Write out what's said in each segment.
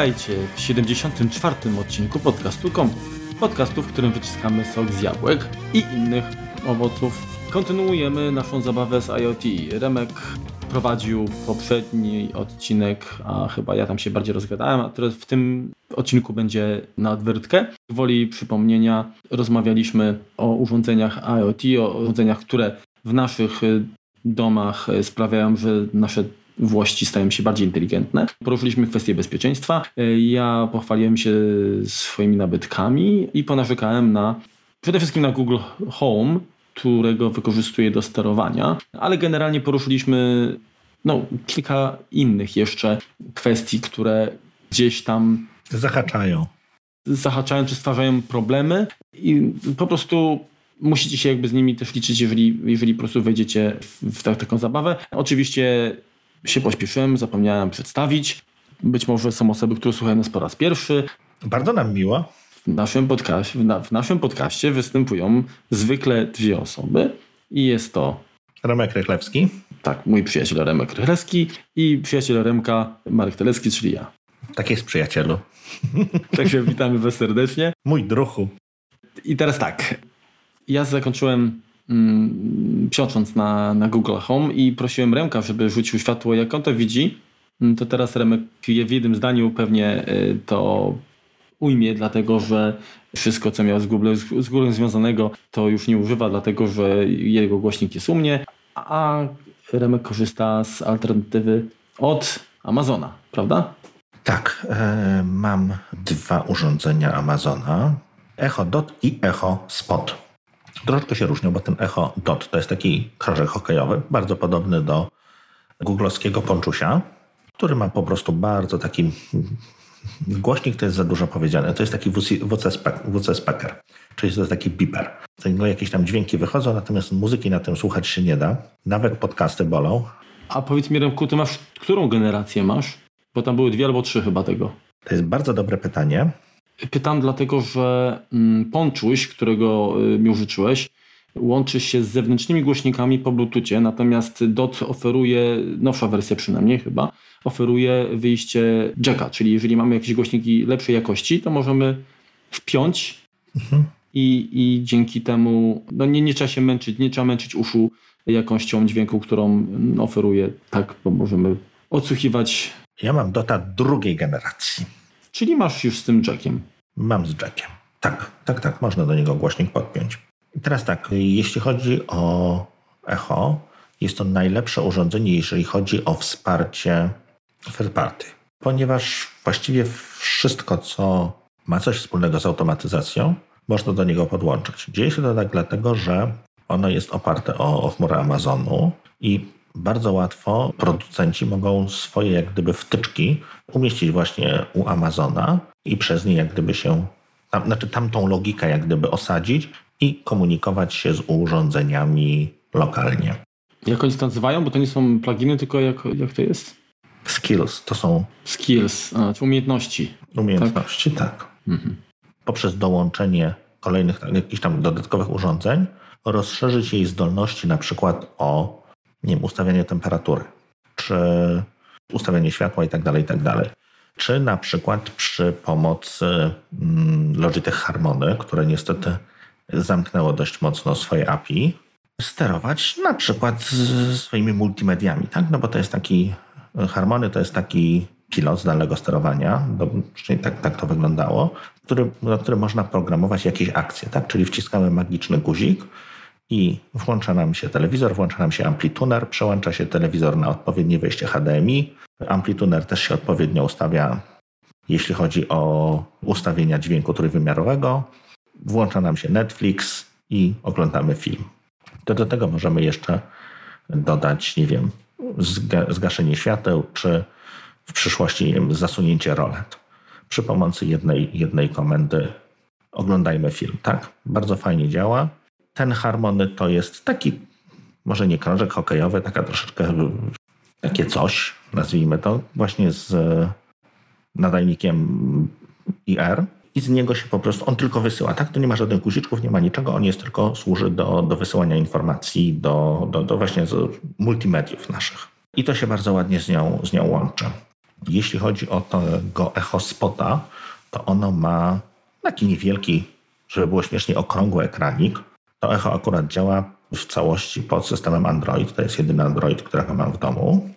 Witajcie w 74. odcinku podcastu Kompu. Podcastu, w którym wyciskamy sok z jabłek i innych owoców. Kontynuujemy naszą zabawę z IoT. Remek prowadził poprzedni odcinek, a chyba ja tam się bardziej rozgadałem, a teraz w tym odcinku będzie na odwyrtkę. Woli przypomnienia rozmawialiśmy o urządzeniach IoT, o urządzeniach, które w naszych domach sprawiają, że nasze włości stają się bardziej inteligentne. Poruszyliśmy kwestię bezpieczeństwa. Ja pochwaliłem się swoimi nabytkami i ponarzekałem na przede wszystkim na Google Home, którego wykorzystuję do sterowania, ale generalnie poruszyliśmy no, kilka innych jeszcze kwestii, które gdzieś tam zahaczają. Zahaczają czy stwarzają problemy i po prostu musicie się jakby z nimi też liczyć, jeżeli, jeżeli po prostu wejdziecie w, w taką zabawę. Oczywiście się pośpieszyłem, zapomniałem przedstawić. Być może są osoby, które słuchają nas po raz pierwszy. Bardzo nam miło. W naszym, podcaście, w, na, w naszym podcaście występują zwykle dwie osoby i jest to Remek Rychlewski. Tak, mój przyjaciel Remek Rychlewski i przyjaciel Remka Marek Telecki, czyli ja. Tak jest przyjacielu. Także witamy Was serdecznie. Mój druhu. I teraz tak. Ja zakończyłem psiocząc na, na Google Home i prosiłem Remka, żeby rzucił światło, jak on to widzi. Mm, to teraz Remek w jednym zdaniu pewnie y, to ujmie, dlatego że wszystko, co miał z Google, z Google związanego, to już nie używa, dlatego że jego głośnik jest u mnie, a Remek korzysta z alternatywy od Amazona, prawda? Tak, e, mam dwa urządzenia Amazona, Echo Dot i Echo Spot. Troszkę się różnią, bo ten Echo Dot to jest taki krążek hokejowy, bardzo podobny do googlowskiego ponczusia, który ma po prostu bardzo taki Głośnik to jest za dużo powiedziane. To jest taki WC speaker, czyli to jest taki beeper. Niego jakieś tam dźwięki wychodzą, natomiast muzyki na tym słuchać się nie da. Nawet podcasty bolą. A powiedz mi, Remku, ty masz, którą generację masz? Bo tam były dwie albo trzy chyba tego. To jest bardzo dobre pytanie. Pytam dlatego, że mm, Ponczuś, którego y, mi użyczyłeś, łączy się z zewnętrznymi głośnikami po Bluetoothie, natomiast DOT oferuje, nowsza wersja przynajmniej chyba, oferuje wyjście jacka, czyli jeżeli mamy jakieś głośniki lepszej jakości, to możemy wpiąć mhm. i, i dzięki temu no nie, nie trzeba się męczyć, nie trzeba męczyć uszu jakością dźwięku, którą oferuje, tak, bo możemy odsłuchiwać. Ja mam DOTA drugiej generacji. Czyli masz już z tym jackiem? Mam z jackiem. Tak, tak, tak. Można do niego głośnik podpiąć. I teraz tak, jeśli chodzi o echo, jest to najlepsze urządzenie, jeżeli chodzi o wsparcie third party, ponieważ właściwie wszystko, co ma coś wspólnego z automatyzacją, można do niego podłączyć. Dzieje się to tak dlatego, że ono jest oparte o, o chmurę Amazonu i bardzo łatwo producenci mogą swoje jak gdyby wtyczki umieścić właśnie u Amazona i przez nie jak gdyby się, tam, znaczy tamtą logikę jak gdyby osadzić i komunikować się z urządzeniami lokalnie. Jak oni to nazywają? Bo to nie są pluginy, tylko jak, jak to jest? Skills to są. Skills, a, umiejętności. Umiejętności, tak. tak. Mhm. Poprzez dołączenie kolejnych jakichś tam dodatkowych urządzeń, rozszerzyć jej zdolności na przykład o nie wiem, ustawianie temperatury, czy ustawianie światła i tak dalej, i tak dalej. Czy na przykład przy pomocy mm, Logitech Harmony, które niestety zamknęło dość mocno swoje API, sterować na przykład swoimi multimediami, tak? No bo to jest taki, Harmony to jest taki pilot zdalnego sterowania, czyli tak, tak to wyglądało, który, na którym można programować jakieś akcje, tak? Czyli wciskamy magiczny guzik i włącza nam się telewizor, włącza nam się amplituner, przełącza się telewizor na odpowiednie wejście HDMI. Amplituner też się odpowiednio ustawia, jeśli chodzi o ustawienia dźwięku trójwymiarowego włącza nam się Netflix i oglądamy film. To do tego możemy jeszcze dodać, nie wiem, zgaszenie świateł, czy w przyszłości wiem, zasunięcie rolet. Przy pomocy jednej, jednej komendy oglądajmy film. Tak, bardzo fajnie działa. Ten harmony to jest taki, może nie krążek hokejowy, taka troszeczkę takie coś, nazwijmy to, właśnie z nadajnikiem IR i z niego się po prostu, on tylko wysyła, tak? To nie ma żadnych guziczków, nie ma niczego, on jest tylko, służy do, do wysyłania informacji, do, do, do właśnie multimediów naszych. I to się bardzo ładnie z nią, z nią łączy. Jeśli chodzi o tego Echo Spota, to ono ma taki niewielki, żeby było śmiesznie, okrągły ekranik. To Echo akurat działa w całości pod systemem Android. To jest jedyny Android, którego mam w domu.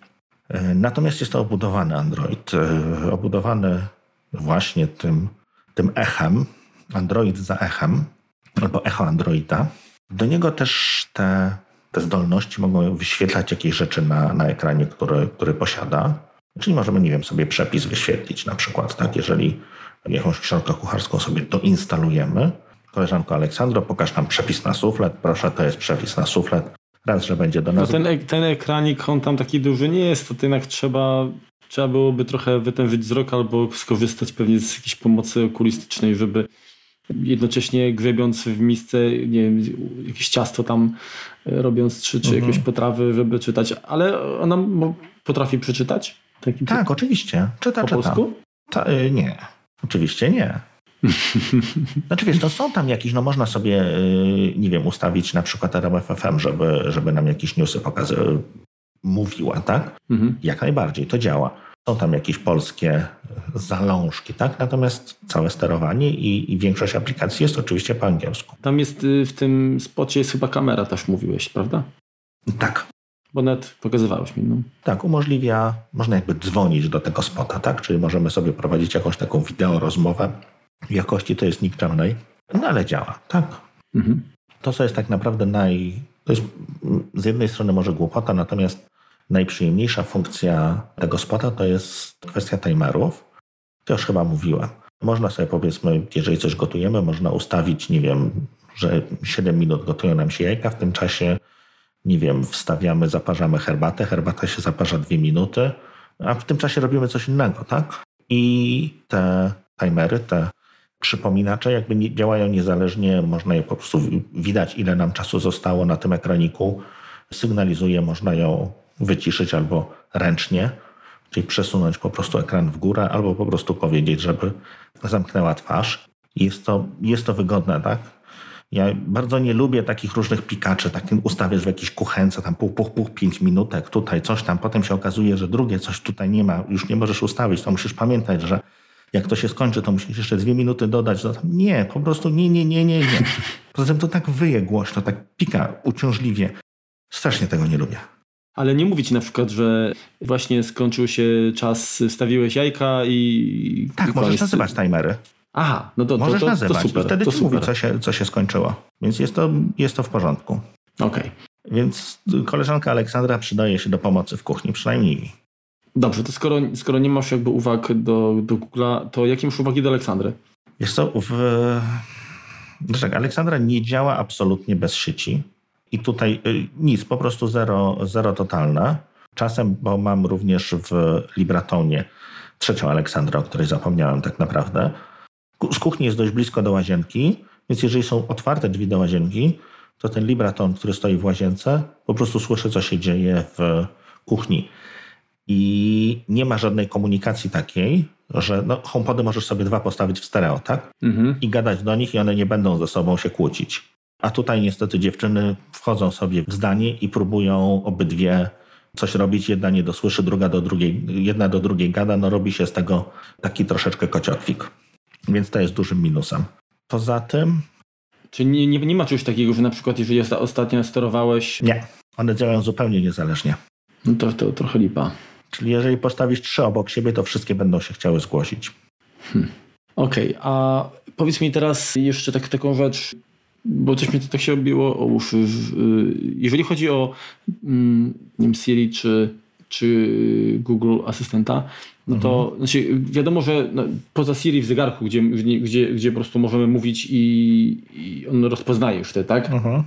E, natomiast jest to obudowany Android. E, obudowany właśnie tym, tym echem, Android za echem, albo echo Androida. Do niego też te, te zdolności mogą wyświetlać jakieś rzeczy na, na ekranie, który, który posiada. Czyli możemy, nie wiem, sobie przepis wyświetlić na przykład, tak? Jeżeli jakąś książkę kucharską sobie doinstalujemy, koleżanko Aleksandro, pokaż nam przepis na suflet, proszę, to jest przepis na suflet. Raz, że będzie do nas... No ten, ten ekranik, on tam taki duży nie jest, to jednak trzeba, trzeba byłoby trochę wytężyć wzrok albo skorzystać pewnie z jakiejś pomocy okulistycznej, żeby jednocześnie grzebiąc w misce, nie wiem, jakieś ciasto tam e, robiąc, czy, czy mhm. jakieś potrawy, żeby czytać, ale ona potrafi przeczytać? Taki tak, typ? oczywiście. Czyta, po czyta. polsku? Ta, y, nie, oczywiście nie. Znaczy wiesz, to są tam jakieś, no można sobie, y, nie wiem, ustawić na przykład RMFFM, żeby, żeby nam jakieś newsy pokazy mówiła, tak? Mhm. Jak najbardziej, to działa. Są tam jakieś polskie zalążki, tak? Natomiast całe sterowanie i, i, większość aplikacji jest oczywiście po angielsku. Tam jest y, w tym spocie jest chyba kamera, też mówiłeś, prawda? Tak. Bo net pokazywałeś mi. No. Tak, umożliwia, można jakby dzwonić do tego spota, tak? Czyli możemy sobie prowadzić jakąś taką wideo rozmowę. Jakości to jest nikczemnej, no ale działa, tak? Mhm. To, co jest tak naprawdę naj... To jest z jednej strony może głupota, natomiast najprzyjemniejsza funkcja tego spota to jest kwestia timerów. To już chyba mówiłem. Można sobie powiedzmy, jeżeli coś gotujemy, można ustawić, nie wiem, że 7 minut gotują nam się jajka, w tym czasie, nie wiem, wstawiamy, zaparzamy herbatę, herbata się zaparza 2 minuty, a w tym czasie robimy coś innego, tak? I te timery, te przypominacze jakby nie, działają niezależnie, można je po prostu widać, ile nam czasu zostało na tym ekraniku, sygnalizuje, można ją wyciszyć albo ręcznie, czyli przesunąć po prostu ekran w górę, albo po prostu powiedzieć, żeby zamknęła twarz. Jest to, jest to wygodne, tak? Ja bardzo nie lubię takich różnych pikaczy, tak ustawiasz w jakiejś kuchence, tam pół, pół, pół, pięć minutek, tutaj coś tam, potem się okazuje, że drugie coś tutaj nie ma, już nie możesz ustawić, to musisz pamiętać, że jak to się skończy, to musisz jeszcze dwie minuty dodać. Nie, po prostu nie, nie, nie, nie, nie. Poza tym to tak wyje głośno, tak pika uciążliwie. Strasznie tego nie lubię. Ale nie mówić na przykład, że właśnie skończył się czas, stawiłeś jajka i... Tak, i możesz nazywać timery. Aha, no to, możesz to, to, nazywać to super, i wtedy to ci super. mówi, co się, co się skończyło. Więc jest to, jest to w porządku. Okej. Okay. Więc koleżanka Aleksandra przydaje się do pomocy w kuchni, przynajmniej mi. Dobrze, to skoro, skoro nie masz jakby uwag do, do Google'a, to jakie masz uwagi do Aleksandry? Jest to w... Dlaczego? Aleksandra nie działa absolutnie bez sieci. I tutaj y, nic, po prostu zero, zero totalne. Czasem, bo mam również w Libratonie trzecią Aleksandrę, o której zapomniałem tak naprawdę. Z kuchni jest dość blisko do łazienki, więc jeżeli są otwarte drzwi do łazienki, to ten Libraton, który stoi w łazience, po prostu słyszy, co się dzieje w kuchni. I nie ma żadnej komunikacji takiej, że no, HomePody możesz sobie dwa postawić w stereo, tak? Mhm. I gadać do nich i one nie będą ze sobą się kłócić. A tutaj niestety dziewczyny wchodzą sobie w zdanie i próbują obydwie coś robić. Jedna nie dosłyszy, druga do drugiej, jedna do drugiej gada. No robi się z tego taki troszeczkę kociokwik. Więc to jest dużym minusem. Poza tym... Czy nie, nie, nie ma czegoś takiego, że na przykład jeżeli ostatnio sterowałeś... Nie, one działają zupełnie niezależnie. No to, to trochę lipa. Czyli jeżeli postawisz trzy obok siebie, to wszystkie będą się chciały zgłosić. Hmm. Okej, okay, a powiedz mi teraz jeszcze tak, taką rzecz, bo coś mi to tak się robiło o uszy. Jeżeli chodzi o mm, nie wiem, Siri czy, czy Google Asystenta, no to mhm. znaczy wiadomo, że no, poza Siri w zegarku, gdzie, gdzie, gdzie po prostu możemy mówić i, i on rozpoznaje już te, tak? Mhm.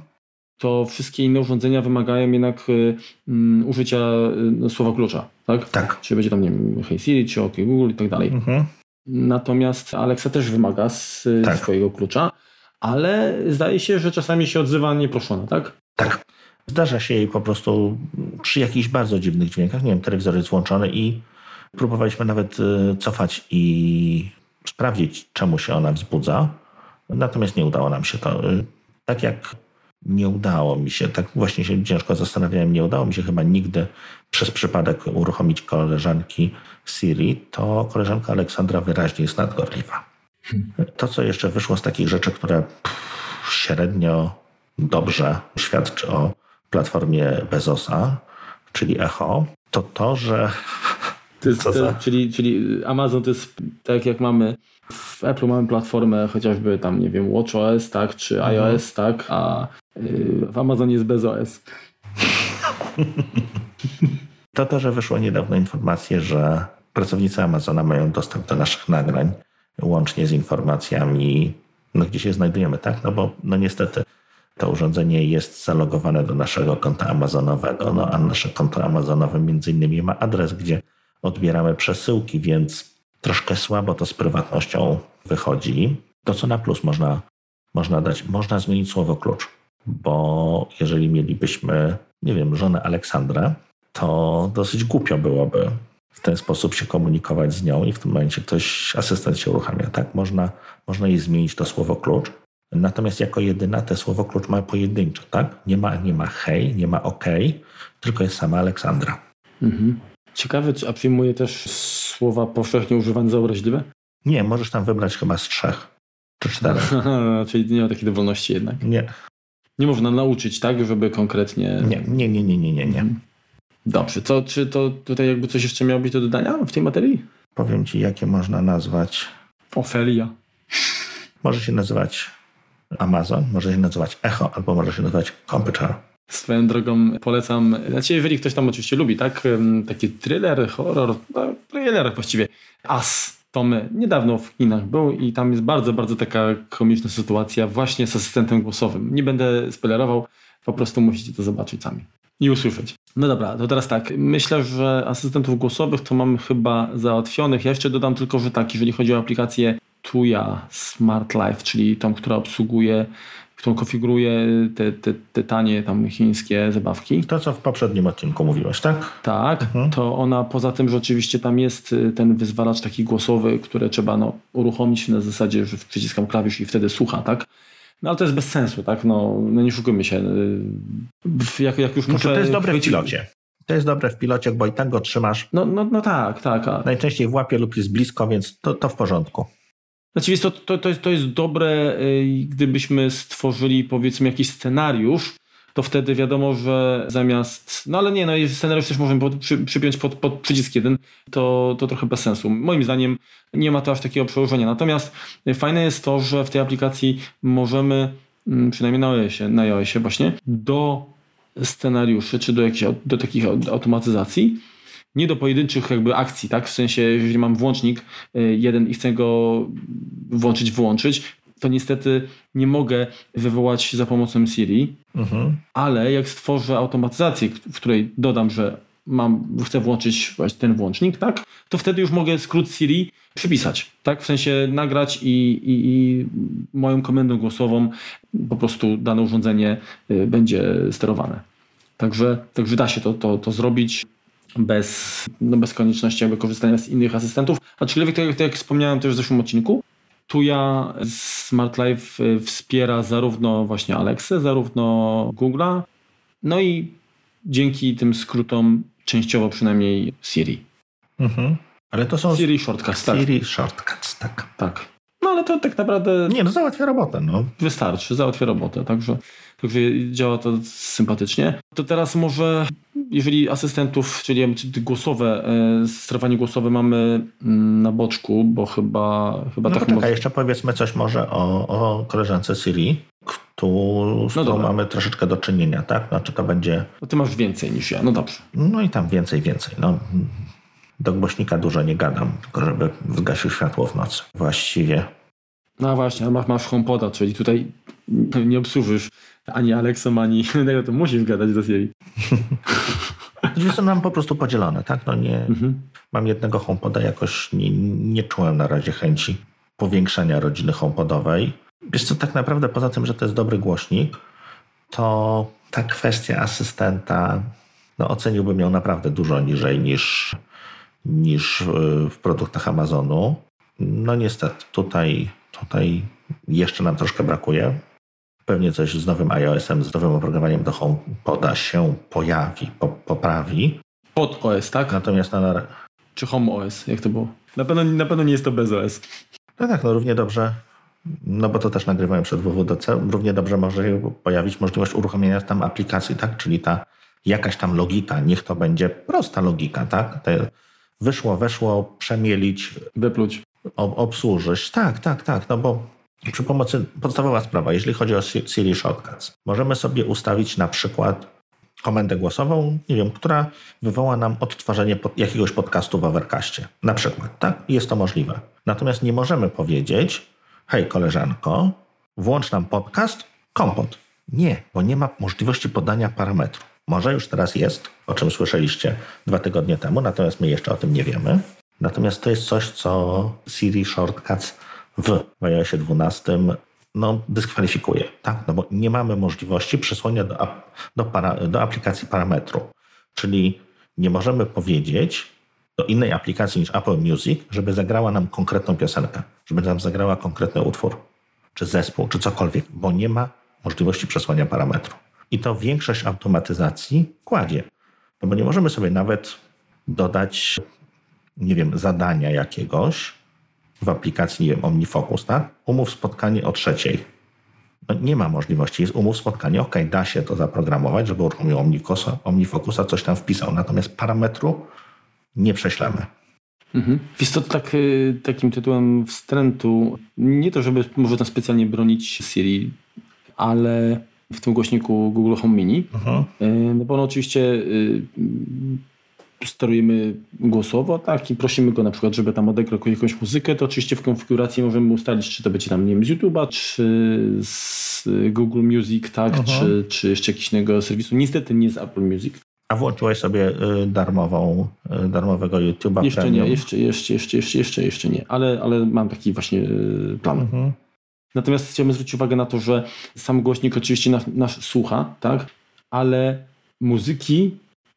To wszystkie inne urządzenia wymagają jednak um, użycia no, słowa klucza, tak? Tak. Czy będzie tam, nie wiem, Hey Siri, czy OK Google i tak dalej. Mhm. Natomiast Alexa też wymaga z, tak. swojego klucza ale zdaje się, że czasami się odzywa nieproszona, tak? Tak. Zdarza się jej po prostu przy jakichś bardzo dziwnych dźwiękach, nie wiem, telewizor jest włączony i próbowaliśmy nawet y, cofać i sprawdzić, czemu się ona wzbudza. Natomiast nie udało nam się to. Y, tak jak nie udało mi się, tak właśnie się ciężko zastanawiałem, nie udało mi się chyba nigdy przez przypadek uruchomić koleżanki Siri, to koleżanka Aleksandra wyraźnie jest nadgorliwa. To, co jeszcze wyszło z takich rzeczy, które średnio dobrze świadczy o platformie Bezosa, czyli Echo, to to, że. To jest, to, czyli, czyli Amazon to jest tak jak mamy w Apple mamy platformę chociażby tam, nie wiem, WatchOS, tak, czy mhm. iOS, tak, a y, w Amazonie jest bezOS. To to, że wyszło niedawno informacje, że pracownicy Amazona mają dostęp do naszych nagrań, łącznie z informacjami, no gdzie się znajdujemy, tak? No bo no niestety to urządzenie jest zalogowane do naszego konta amazonowego, no a nasze konto amazonowe między innymi ma adres, gdzie odbieramy przesyłki, więc troszkę słabo to z prywatnością wychodzi. To, co na plus można, można dać, można zmienić słowo klucz, bo jeżeli mielibyśmy, nie wiem, żonę Aleksandrę, to dosyć głupio byłoby w ten sposób się komunikować z nią i w tym momencie ktoś, asystent się uruchamia. Tak, można, można jej zmienić to słowo klucz. Natomiast jako jedyna te słowo klucz ma pojedyncze, tak? Nie ma, nie ma hej, nie ma ok, tylko jest sama Aleksandra. Mhm. Ciekawe, a przyjmuje też słowa powszechnie używane za obraźliwe? Nie, możesz tam wybrać chyba z trzech czy czterech. Czyli nie ma takiej dowolności jednak. Nie. Nie można nauczyć, tak, żeby konkretnie. Nie, nie, nie, nie, nie, nie. nie. Mhm. Dobrze, to czy to tutaj jakby coś jeszcze miało być do dodania w tej materii? Powiem ci, jakie można nazwać. Ofelia. Może się nazywać Amazon, może się nazywać Echo, albo może się nazywać Computer. Swoją drogą polecam, znaczy jeżeli ktoś tam oczywiście lubi, tak, taki thriller, horror, no, thriller właściwie, As, to my, niedawno w kinach był i tam jest bardzo, bardzo taka komiczna sytuacja właśnie z asystentem głosowym. Nie będę spoilerował, po prostu musicie to zobaczyć sami i usłyszeć. No dobra, to teraz tak. Myślę, że asystentów głosowych to mamy chyba załatwionych. Ja jeszcze dodam tylko, że tak, jeżeli chodzi o aplikację Tuya Smart Life, czyli tą, która obsługuje którą konfiguruje te, te, te tanie tam chińskie zabawki. To, co w poprzednim odcinku mówiłeś, tak? Tak, mhm. to ona poza tym, że oczywiście tam jest y, ten wyzwalacz taki głosowy, który trzeba no, uruchomić na zasadzie, że przyciskam klawisz i wtedy słucha, tak? No ale to jest bez sensu, tak? No, no nie szukujmy się. Y, jak, jak już znaczy, muszę... To jest dobre w pilocie. To jest dobre w pilocie, bo i tak go trzymasz. No, no, no tak, tak. A... Najczęściej w łapie lub jest blisko, więc to, to w porządku. Znaczy, to, to, to, jest, to jest dobre, y, gdybyśmy stworzyli powiedzmy jakiś scenariusz, to wtedy wiadomo, że zamiast. No ale nie, no scenariusz też możemy pod, przy, przypiąć pod, pod przycisk jeden, to, to trochę bez sensu. Moim zdaniem nie ma to aż takiego przełożenia. Natomiast fajne jest to, że w tej aplikacji możemy, mm, przynajmniej na iOSie, na iOSie właśnie, do scenariuszy, czy do jakichś do takich automatyzacji, nie do pojedynczych jakby akcji, tak? W sensie, jeżeli mam włącznik y, jeden i chcę go włączyć, wyłączyć, to niestety nie mogę wywołać za pomocą Siri, mhm. ale jak stworzę automatyzację, w której dodam, że mam, chcę włączyć właśnie ten włącznik, tak, to wtedy już mogę skrót Siri przypisać, tak, w sensie nagrać i, i, i moją komendą głosową po prostu dane urządzenie y, będzie sterowane. Także, także da się to, to, to zrobić bez, no bez konieczności jakby korzystania z innych asystentów. Aczkolwiek, tak, tak jak wspomniałem też w zeszłym odcinku, Tuya Smart Life y, wspiera zarówno właśnie Alexę, zarówno Google'a, no i dzięki tym skrótom częściowo przynajmniej Siri. Mhm. Ale to są Siri Shortcuts, tak. Siri Shortcuts, tak. Tak. To tak naprawdę... Nie, no załatwia robotę, no. Wystarczy, załatwia robotę, także, także działa to sympatycznie. To teraz może jeżeli asystentów, czyli głosowe, e, sterowanie głosowe mamy mm, na boczku, bo chyba, chyba no tak... Poczekaj, może... jeszcze powiedzmy coś może o, o koleżance Siri, którą, z no którą mamy troszeczkę do czynienia, tak? Znaczy to będzie... No ty masz więcej niż ja, no dobrze. No i tam więcej, więcej. No, do głośnika dużo nie gadam, tylko żeby zgasił światło w nocy. Właściwie. No właśnie, masz, masz HomePoda, czyli tutaj nie obsłużysz ani Alexą, ani tego, to musisz gadać do Siri. Drzwi są nam po prostu podzielone, tak? No nie, mhm. Mam jednego HomePoda, jakoś nie, nie czułem na razie chęci powiększenia rodziny HomePodowej. Wiesz co, tak naprawdę poza tym, że to jest dobry głośnik, to ta kwestia asystenta no, oceniłbym ją naprawdę dużo niżej niż, niż w produktach Amazonu. No niestety, tutaj, tutaj jeszcze nam troszkę brakuje. Pewnie coś z nowym iOS-em, z nowym oprogramowaniem do HomePoda się pojawi, po, poprawi. Pod OS, tak? Natomiast na, Czy Home OS, jak to było? Na pewno, na pewno nie jest to bez OS. no tak, no równie dobrze, no bo to też nagrywałem przed WWDC, równie dobrze może się pojawić możliwość uruchomienia tam aplikacji, tak? Czyli ta jakaś tam logika, niech to będzie prosta logika, tak? Te wyszło, weszło, przemielić, Wypluć. Ob, obsłużyć. Tak, tak, tak, no bo przy pomocy, podstawowa sprawa, jeżeli chodzi o Si- Siri Shortcuts, możemy sobie ustawić na przykład komendę głosową, nie wiem, która wywoła nam odtwarzanie pod, jakiegoś podcastu w Overcastie. Na przykład, tak? Jest to możliwe. Natomiast nie możemy powiedzieć, hej koleżanko, włącz nam podcast, kompot. Nie, bo nie ma możliwości podania parametru. Może już teraz jest, o czym słyszeliście dwa tygodnie temu, natomiast my jeszcze o tym nie wiemy. Natomiast to jest coś, co Siri Shortcuts w iOSie 12 no, dyskwalifikuje, tak? No bo nie mamy możliwości przesłania do, do, para, do aplikacji parametru. Czyli nie możemy powiedzieć do innej aplikacji niż Apple Music, żeby zagrała nam konkretną piosenkę, żeby nam zagrała konkretny utwór, czy zespół, czy cokolwiek, bo nie ma możliwości przesłania parametru. I to większość automatyzacji kładzie. No bo nie możemy sobie nawet dodać, nie wiem, zadania jakiegoś w aplikacji, nie wiem, OmniFocus, tak? Umów spotkanie o trzeciej. No nie ma możliwości. Jest umów spotkanie, ok, da się to zaprogramować, żeby uruchomił OmniFocusa, coś tam wpisał. Natomiast parametru nie prześlemy. Mhm. Wiesz to tak, y, takim tytułem wstrętu, nie to, żeby może tam specjalnie bronić Siri, ale w tym głośniku Google Home Mini, Mhm. y, no bo on oczywiście y, sterujemy głosowo, tak, i prosimy go na przykład, żeby tam odegrał jakąś muzykę, to oczywiście w konfiguracji możemy ustalić, czy to będzie tam, nie wiem, z YouTube'a, czy z Google Music, tak, Mhm. czy, czy jeszcze jakiegoś innego serwisu. Niestety nie z Apple Music. A włączyłeś sobie y, darmową, y, darmowego YouTube'a Jeszcze premium? nie, jeszcze, jeszcze, jeszcze, jeszcze, jeszcze, jeszcze nie, ale, ale mam taki właśnie y, plan. Mhm. Natomiast chciałbym zwrócić uwagę na to, że sam głośnik oczywiście nas, nas słucha, tak, ale muzyki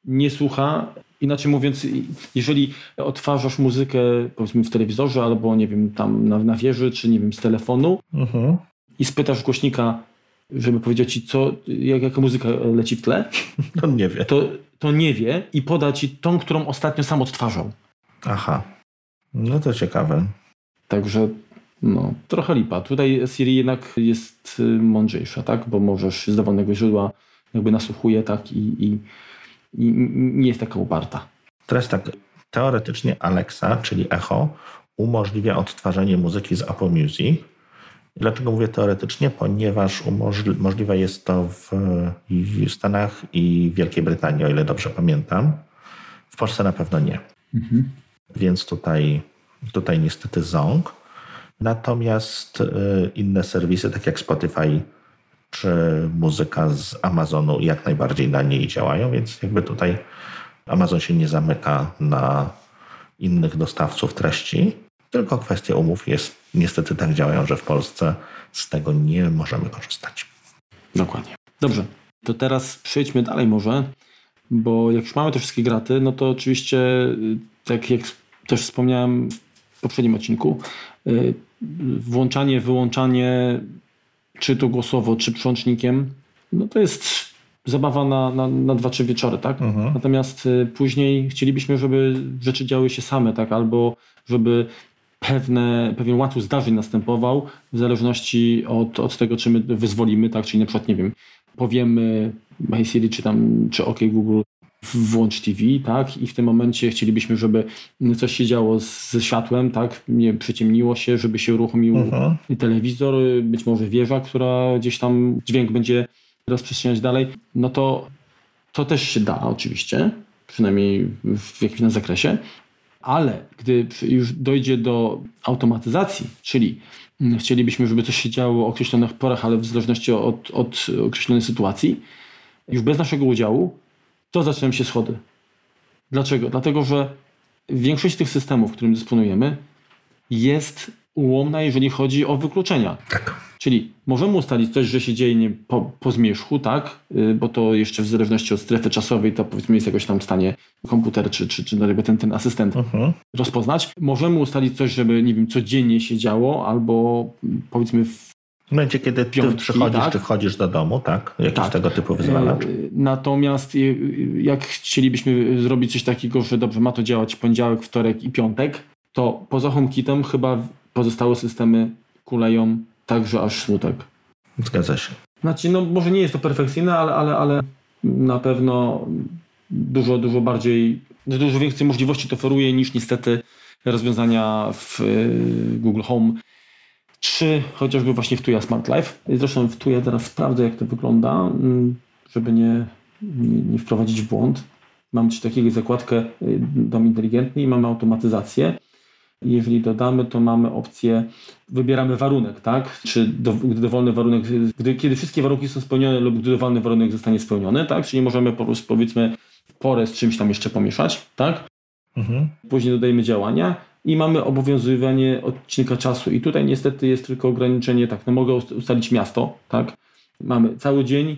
nie słucha. Inaczej mówiąc, jeżeli odtwarzasz muzykę powiedzmy w telewizorze albo nie wiem, tam na, na wieży, czy nie wiem, z telefonu Mhm. i spytasz głośnika, żeby powiedział ci, co, jak, jaka muzyka leci w tle, No nie wie. to, to nie wie i poda ci tą, którą ostatnio sam odtwarzał. Aha. No to ciekawe. Także no, trochę lipa. Tutaj Siri jednak jest y, mądrzejsza, tak? Bo możesz z dowolnego źródła jakby nasłuchuje, tak? I, i nie jest taka uparta. Teraz tak, teoretycznie Alexa, czyli Echo, umożliwia odtwarzanie muzyki z Apple Music. Dlaczego mówię teoretycznie? Ponieważ możliwe jest to w, w Stanach i Wielkiej Brytanii, o ile dobrze pamiętam. W Polsce na pewno nie. Więc tutaj, tutaj niestety ząg. Natomiast y, inne serwisy, tak jak Spotify czy muzyka z Amazonu, jak najbardziej na niej działają, więc jakby tutaj Amazon się nie zamyka na innych dostawców treści, tylko kwestia umów jest niestety tak działają, że w Polsce z tego nie możemy korzystać. Dokładnie. Dobrze. To teraz przejdźmy dalej może, bo jak już mamy te wszystkie graty, no to oczywiście, y, tak jak też wspomniałem w poprzednim odcinku, y, włączanie, wyłączanie, czy to głosowo, czy przełącznikiem, no to jest zabawa na, na, na dwa, trzy wieczory, tak? Mhm. Natomiast y, później chcielibyśmy, żeby rzeczy działy się same, tak? Albo żeby pewne, pewien łańcuch zdarzeń następował w zależności od, od tego, czy my wyzwolimy, tak? Czyli na przykład, nie wiem, powiemy Hey Siri, czy tam, czy OK Google, włącz TV, tak? I w tym momencie chcielibyśmy, żeby coś się działo ze światłem, tak? Nie przyciemniło się, żeby się uruchomił Mhm. telewizor, być może wieża, która gdzieś tam dźwięk będzie rozprzestrzeniać dalej, no to to też się da oczywiście, przynajmniej w jakimś tam zakresie, ale gdy już dojdzie do automatyzacji, czyli chcielibyśmy, żeby coś się działo o określonych porach, ale w zależności od, od określonej sytuacji, już bez naszego udziału, to zaczynają się schody. Dlaczego? Dlatego, że większość tych systemów, którym dysponujemy, jest ułomna, jeżeli chodzi o wykluczenia. Tak. Czyli możemy ustalić coś, że się dzieje nie, po, po zmierzchu, tak? Y, Bo to jeszcze w zależności od strefy czasowej, to powiedzmy jest jakoś tam w stanie komputer czy, czy, czy ten, ten asystent Mhm. rozpoznać. Możemy ustalić coś, żeby, nie wiem, codziennie się działo, albo powiedzmy w W momencie, kiedy ty Piątki, przychodzisz, tak? czy wchodzisz do domu, tak? Jakiś Tak. tego typu wyzwalacz. E, Natomiast e, jak chcielibyśmy zrobić coś takiego, że dobrze, ma to działać w poniedziałek, wtorek i piątek, to poza HomeKitem chyba pozostałe systemy kuleją tak, że aż smutek. Zgadza się. Znaczy, no może nie jest to perfekcyjne, ale, ale, ale na pewno dużo, dużo bardziej, dużo więcej możliwości to oferuje niż niestety rozwiązania w y, Google Home. Czy chociażby właśnie w Tuya Smart Life. Zresztą w Tuya teraz sprawdzę, jak to wygląda, mm, żeby nie, nie, nie wprowadzić w błąd. Mamy coś takiego, zakładkę y, dom inteligentny i mamy automatyzację. Jeżeli dodamy, to mamy opcję, wybieramy warunek, tak? Czy do, gdy dowolny warunek, gdy, kiedy wszystkie warunki są spełnione lub gdy dowolny warunek zostanie spełniony, tak? Czyli możemy po prostu powiedzmy porę z czymś tam jeszcze pomieszać, tak? Mhm. Później dodajemy działania i mamy obowiązywanie odcinka czasu. I tutaj niestety jest tylko ograniczenie, tak, no mogę ust- ustalić miasto, tak? Mamy cały dzień,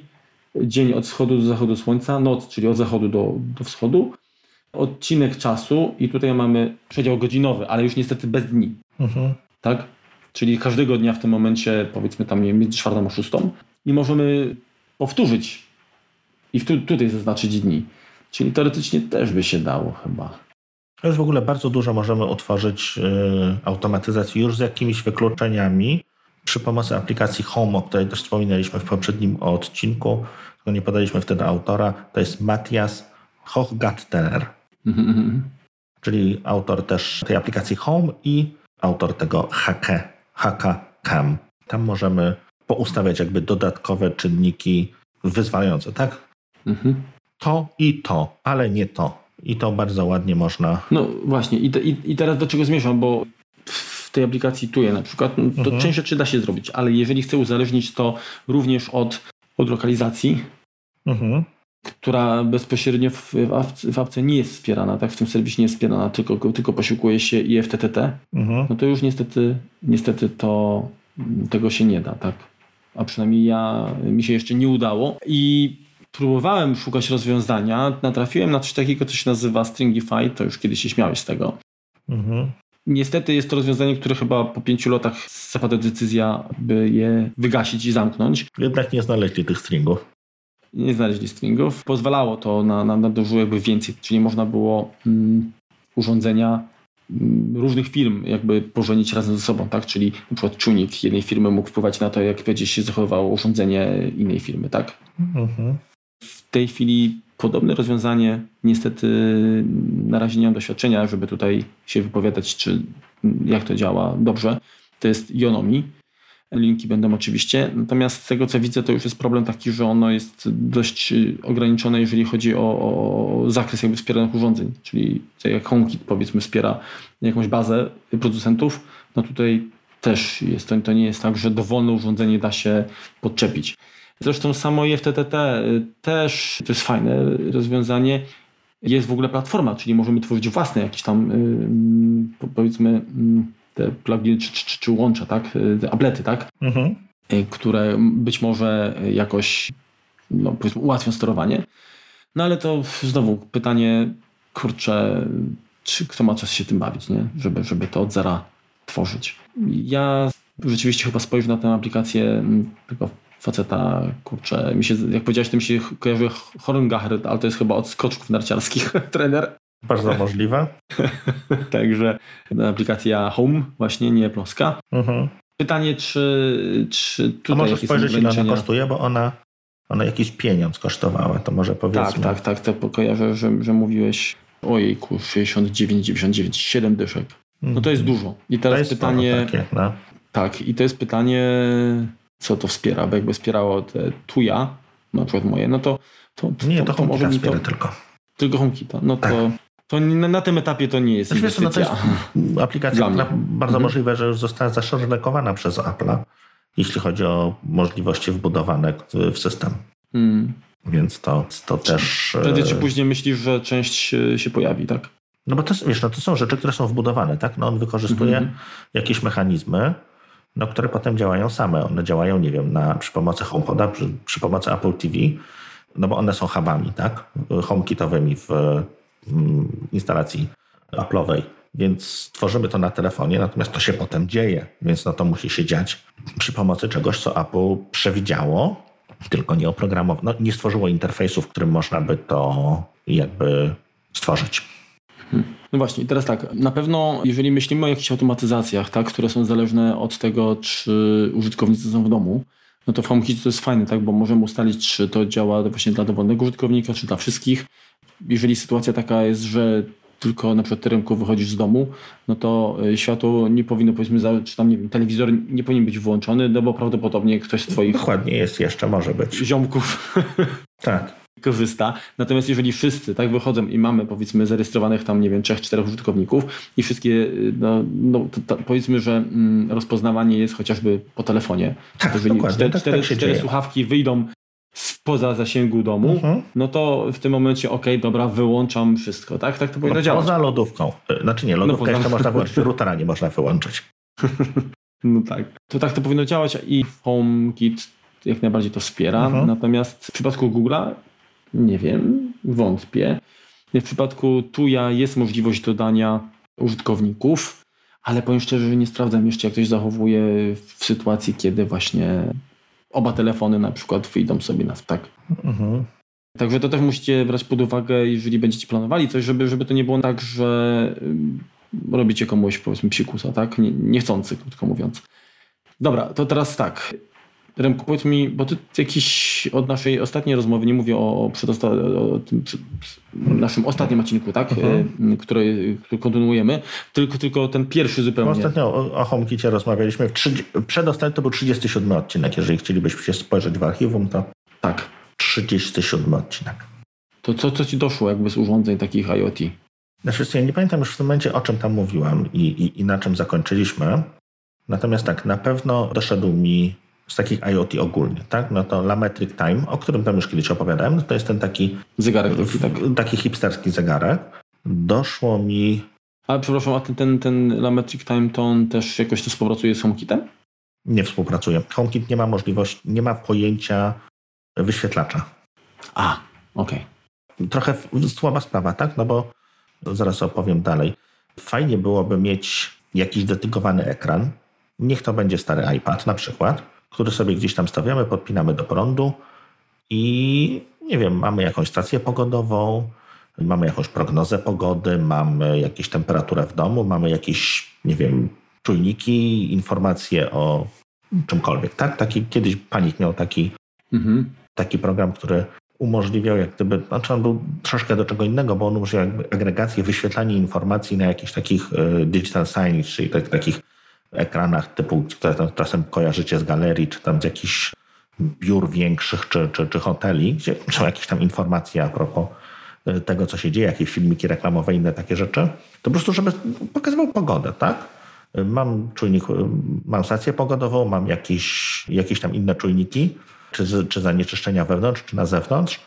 dzień od wschodu do zachodu słońca, noc, czyli od zachodu do, do wschodu, odcinek czasu i tutaj mamy przedział godzinowy, ale już niestety bez dni, Mhm. tak? Czyli każdego dnia w tym momencie, powiedzmy tam między czwartą a szóstą i możemy powtórzyć i tu, tutaj zaznaczyć dni. Czyli teoretycznie też by się dało chyba. To jest w ogóle bardzo dużo możemy utworzyć y, automatyzacji już z jakimiś wykluczeniami przy pomocy aplikacji Home, o której też wspominaliśmy w poprzednim odcinku, tylko nie podaliśmy wtedy autora. To jest Matthias Hochgartner, Mhm, mhm. czyli autor też tej aplikacji Home i autor tego Hake, Haka Cam. Tam możemy poustawiać jakby dodatkowe czynniki wyzwalające, tak? Mhm. To i to, ale nie to. I to bardzo ładnie można. No właśnie, i, te, i, i teraz do czego zmierzam, bo w tej aplikacji Tuje na przykład, no, to Mhm. część rzeczy da się zrobić, ale jeżeli chcę uzależnić to również od, od lokalizacji, Mhm. która bezpośrednio w, w apce nie jest wspierana, tak, w tym serwisie nie jest wspierana, tylko, tylko posiłkuje się IFTTT, Mhm. no to już niestety, niestety to tego się nie da, tak. A przynajmniej ja, mi się jeszcze nie udało i próbowałem szukać rozwiązania, natrafiłem na coś takiego, co się nazywa Stringify, to już kiedyś się śmiałeś z tego. Mhm. Niestety jest to rozwiązanie, które chyba po pięciu latach zapada decyzja, by je wygasić i zamknąć. Jednak nie znaleźli tych stringów. Nie znaleźli stringów. Pozwalało to na, na, na dużo jakby więcej, czyli można było mm, urządzenia mm, różnych firm jakby pożenić razem ze sobą, tak? Czyli na przykład czujnik jednej firmy mógł wpływać na to, jak będzie się zachowywało urządzenie innej firmy, tak? Mhm. Tej chwili podobne rozwiązanie, niestety na razie nie mam doświadczenia, żeby tutaj się wypowiadać, czy jak to działa dobrze. To jest Yonomi. Linki będą oczywiście. Natomiast z tego co widzę, to już jest problem taki, że ono jest dość y, ograniczone, jeżeli chodzi o, o zakres jakby wspieranych urządzeń. Czyli tak jak HomeKit powiedzmy wspiera jakąś bazę producentów, no tutaj też jest to, to nie jest tak, że dowolne urządzenie da się podczepić. Zresztą samo IFTTT y, też to jest fajne rozwiązanie. Jest w ogóle platforma, czyli możemy tworzyć własne jakieś tam y, mm, po- powiedzmy mm, te pluginy czy, czy, czy łącza, tak? Y, Te aplety, tak? Mhm. Które być może jakoś no, powiedzmy ułatwią sterowanie. No ale to znowu pytanie, kurczę, czy kto ma czas się tym bawić, nie? Żeby, żeby to od zera tworzyć. Ja rzeczywiście chyba spojrzę na tę aplikację mm, tylko faceta, kurczę, mi się, jak powiedziałeś, to mi się kojarzy Horngacher, ale to jest chyba od skoczków narciarskich trener. Bardzo możliwe. Także aplikacja Home, właśnie nie Ploska. Mhm. Pytanie, czy, czy A tutaj może jakieś są spojrzeć, ile ona kosztuje, bo ona, ona jakiś pieniądz kosztowała, to może powiedzmy. Tak, tak, tak, to kojarzę, że, że mówiłeś ojejku, 69,99, 7 dyszek. No to jest dużo. I teraz pytanie, takie, no. tak, i to jest pytanie, co to wspiera, bo jakby wspierało te Tuya, na przykład moje, no to, to, to, Nie, to, to może mi to, tylko. tylko HomeKita, no Tak. to, to na, na tym etapie to nie jest Znaczy, wiesz no to jest aplikacja, która bardzo Mhm. możliwe, że już została zaszorlekowana przez Apple'a, jeśli chodzi o możliwości wbudowane w system. Hmm. Więc to, to też... Prędzej czy e, później myślisz, że część się pojawi, tak? No bo to, wiesz, no to są rzeczy, które są wbudowane, tak? No on wykorzystuje Mhm. jakieś mechanizmy, no, które potem działają same. One działają, nie wiem, na, przy pomocy HomePoda, przy, przy pomocy Apple TV, no bo one są hubami, tak? HomeKitowymi w mm, instalacji Apple'owej. więc tworzymy to na telefonie, natomiast to się potem dzieje, więc no to musi się dziać przy pomocy czegoś, co Apple przewidziało, tylko nie oprogramowało, no, nie stworzyło interfejsu, w którym można by to jakby stworzyć. No właśnie, teraz tak, na pewno jeżeli myślimy o jakichś automatyzacjach, tak, które są zależne od tego, czy użytkownicy są w domu, no to w HomeKit to jest fajne, tak, bo możemy ustalić, czy to działa właśnie dla dowolnego użytkownika, czy dla wszystkich. Jeżeli sytuacja taka jest, że tylko na przykład ty rynku wychodzisz z domu, no to y, światło nie powinno, powiedzmy, czy tam, nie wiem, telewizor nie powinien być włączony, no bo prawdopodobnie ktoś z twoich... Dokładnie, jest jeszcze, może być. Ziomków. Tak korzysta. Natomiast jeżeli wszyscy tak wychodzą i mamy powiedzmy zarejestrowanych tam, nie wiem, trzech, czterech użytkowników i wszystkie, y, no, no to, to powiedzmy, że mm, rozpoznawanie jest chociażby po telefonie. Tak, jeżeli dokładnie, cztery, tak, cztery, tak cztery słuchawki wyjdą spoza zasięgu domu, mhm. no to w tym momencie ok, dobra, wyłączam wszystko, tak? Tak to powinno no, działać. Poza lodówką. Y, znaczy nie, lodówkę no, jeszcze można wyłączyć, routera nie można wyłączyć. no tak. To tak to powinno działać i HomeKit jak najbardziej to wspiera. Mhm. Natomiast w przypadku Google'a nie wiem, wątpię. W przypadku Tuja jest możliwość dodania użytkowników, ale powiem szczerze, że nie sprawdzam jeszcze, jak ktoś zachowuje w sytuacji, kiedy właśnie oba telefony na przykład wyjdą sobie na tak. Mhm. Także to też musicie brać pod uwagę, jeżeli będziecie planowali coś, żeby, żeby to nie było tak, że robicie komuś powiedzmy psikusa, tak? Nie, niechcący, krótko mówiąc. Dobra, to teraz tak. Remku, powiedz mi, bo ty jakiś od naszej ostatniej rozmowy, nie mówię o, o tym przy, naszym ostatnim odcinku, tak, mhm. który, który kontynuujemy, tylko, tylko ten pierwszy zupełnie. Ostatnio o, o HomeKicie rozmawialiśmy, w 30, przedostatni to był 37 odcinek, jeżeli chcielibyście się spojrzeć w archiwum, to tak. 37 odcinek. To co, co ci doszło jakby z urządzeń takich IoT? Znaczy, ja nie pamiętam już w tym momencie, o czym tam mówiłam i, i, i na czym zakończyliśmy. Natomiast tak, na pewno doszedł mi z takich IoT ogólnie, tak? No to Lametric Time, o którym tam już kiedyś opowiadałem, no to jest ten taki zegarek, taki, tak. taki hipsterski zegarek. Doszło mi... Ale przepraszam, a ten, ten, ten Lametric Time, to on też jakoś to współpracuje z HomeKitem? Nie współpracuje. HomeKit nie ma możliwości, nie ma pojęcia wyświetlacza. A, okej. Okay. Trochę słaba sprawa, tak? No bo zaraz opowiem dalej. Fajnie byłoby mieć jakiś dedykowany ekran. Niech to będzie stary iPad na przykład, który sobie gdzieś tam stawiamy, podpinamy do prądu i nie wiem, mamy jakąś stację pogodową, mamy jakąś prognozę pogody, mamy jakąś temperaturę w domu, mamy jakieś, nie wiem, czujniki, informacje o czymkolwiek. Tak? Taki, kiedyś panik miał taki, mhm. taki program, który umożliwiał jak gdyby, znaczy on był troszkę do czego innego, bo on umożliwiał jakby agregację, wyświetlanie informacji na jakichś takich y, digital signage, czyli tak, takich ekranach typu, które czasem kojarzycie z galerii, czy tam z jakichś biur większych, czy, czy, czy hoteli, gdzie są jakieś tam informacje a propos e, tego, co się dzieje, jakieś filmiki reklamowe, inne takie rzeczy, to po prostu, żeby pokazywał pogodę, tak? Mam czujnik, mam stację pogodową, mam jakieś, jakieś tam inne czujniki, czy, czy zanieczyszczenia wewnątrz, czy na zewnątrz,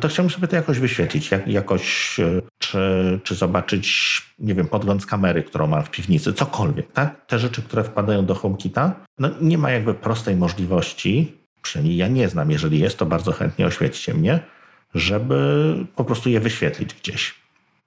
to chciałbym sobie to jakoś wyświetlić, jak, jakoś, e, czy, czy zobaczyć, nie wiem, podgląd z kamery, którą mam w piwnicy, cokolwiek, tak? Te rzeczy, które wpadają do HomeKita, no nie ma jakby prostej możliwości, przynajmniej ja nie znam, jeżeli jest, to bardzo chętnie oświećcie mnie, żeby po prostu je wyświetlić gdzieś.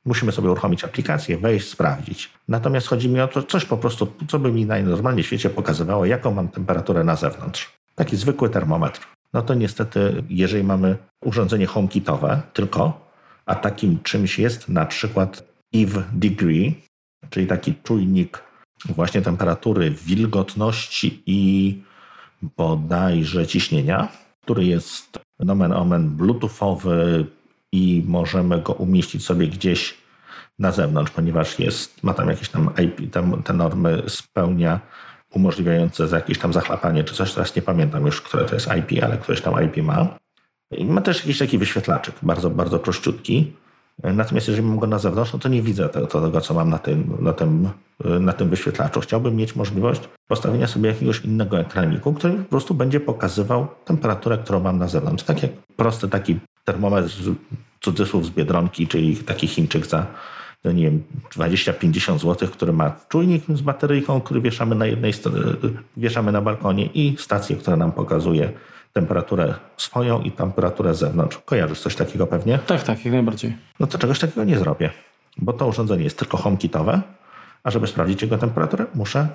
Musimy sobie uruchomić aplikację, wejść, sprawdzić. Natomiast chodzi mi o to coś po prostu, co by mi najnormalniej w świecie pokazywało, jaką mam temperaturę na zewnątrz. Taki zwykły termometr no to niestety, jeżeli mamy urządzenie HomeKitowe tylko, a takim czymś jest na przykład EVE Degree, czyli taki czujnik właśnie temperatury, wilgotności i bodajże ciśnienia, który jest nomen omen bluetoothowy i możemy go umieścić sobie gdzieś na zewnątrz, ponieważ jest, ma tam jakieś tam IP, tam, te normy spełnia umożliwiające za jakieś tam zachlapanie czy coś, teraz nie pamiętam już, które to jest IP, ale ktoś tam IP ma. I ma też jakiś taki wyświetlaczek, bardzo, bardzo prościutki. Natomiast jeżeli mam go na zewnątrz, no to nie widzę tego, tego co mam na tym, na, tym, na tym wyświetlaczu. Chciałbym mieć możliwość postawienia sobie jakiegoś innego ekraniku, który po prostu będzie pokazywał temperaturę, którą mam na zewnątrz. Tak jak prosty taki termometr cudzysłów z Biedronki, czyli taki Chińczyk za no nie wiem, 20-50 zł, który ma czujnik z bateryjką, który wieszamy na jednej wieszamy na balkonie i stację, która nam pokazuje temperaturę swoją i temperaturę z zewnątrz. Kojarzysz coś takiego pewnie? Tak, tak, jak najbardziej. No to czegoś takiego nie zrobię, bo to urządzenie jest tylko HomeKitowe A żeby sprawdzić jego temperaturę, muszę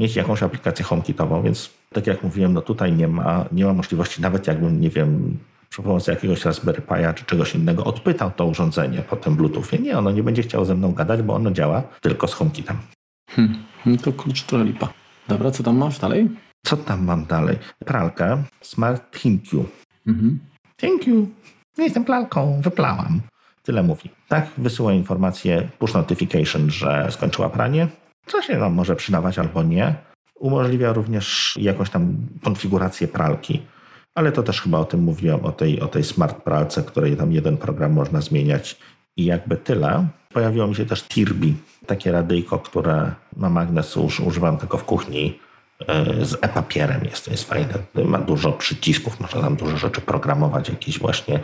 mieć jakąś aplikację HomeKitową, więc tak jak mówiłem, no tutaj nie ma, nie ma możliwości, nawet jakbym, nie wiem, przy pomocy jakiegoś Raspberry Pi'a czy czegoś innego odpytał to urządzenie po tym Bluetoothie. Nie, ono nie będzie chciało ze mną gadać, bo ono działa tylko z HomeKitem. Hmm, no to kurczę, to lipa. Dobra, co tam masz dalej? Co tam mam dalej? Pralkę Smart Thank You. Mhm. Thank you. Nie jestem pralką, wyplałam. Tyle mówi. Tak, wysyła informację push notification, że skończyła pranie. Co się nam może przydawać albo nie. Umożliwia również jakąś tam konfigurację pralki. Ale to też chyba o tym mówiłem, o tej, o tej smart pralce, której tam jeden program można zmieniać i jakby tyle. Pojawiło mi się też Tirbi, takie radyjko, które ma magnes, używam tego w kuchni e, z e-papierem. Jest, to jest fajne. Ma dużo przycisków, można tam dużo rzeczy programować, jakieś właśnie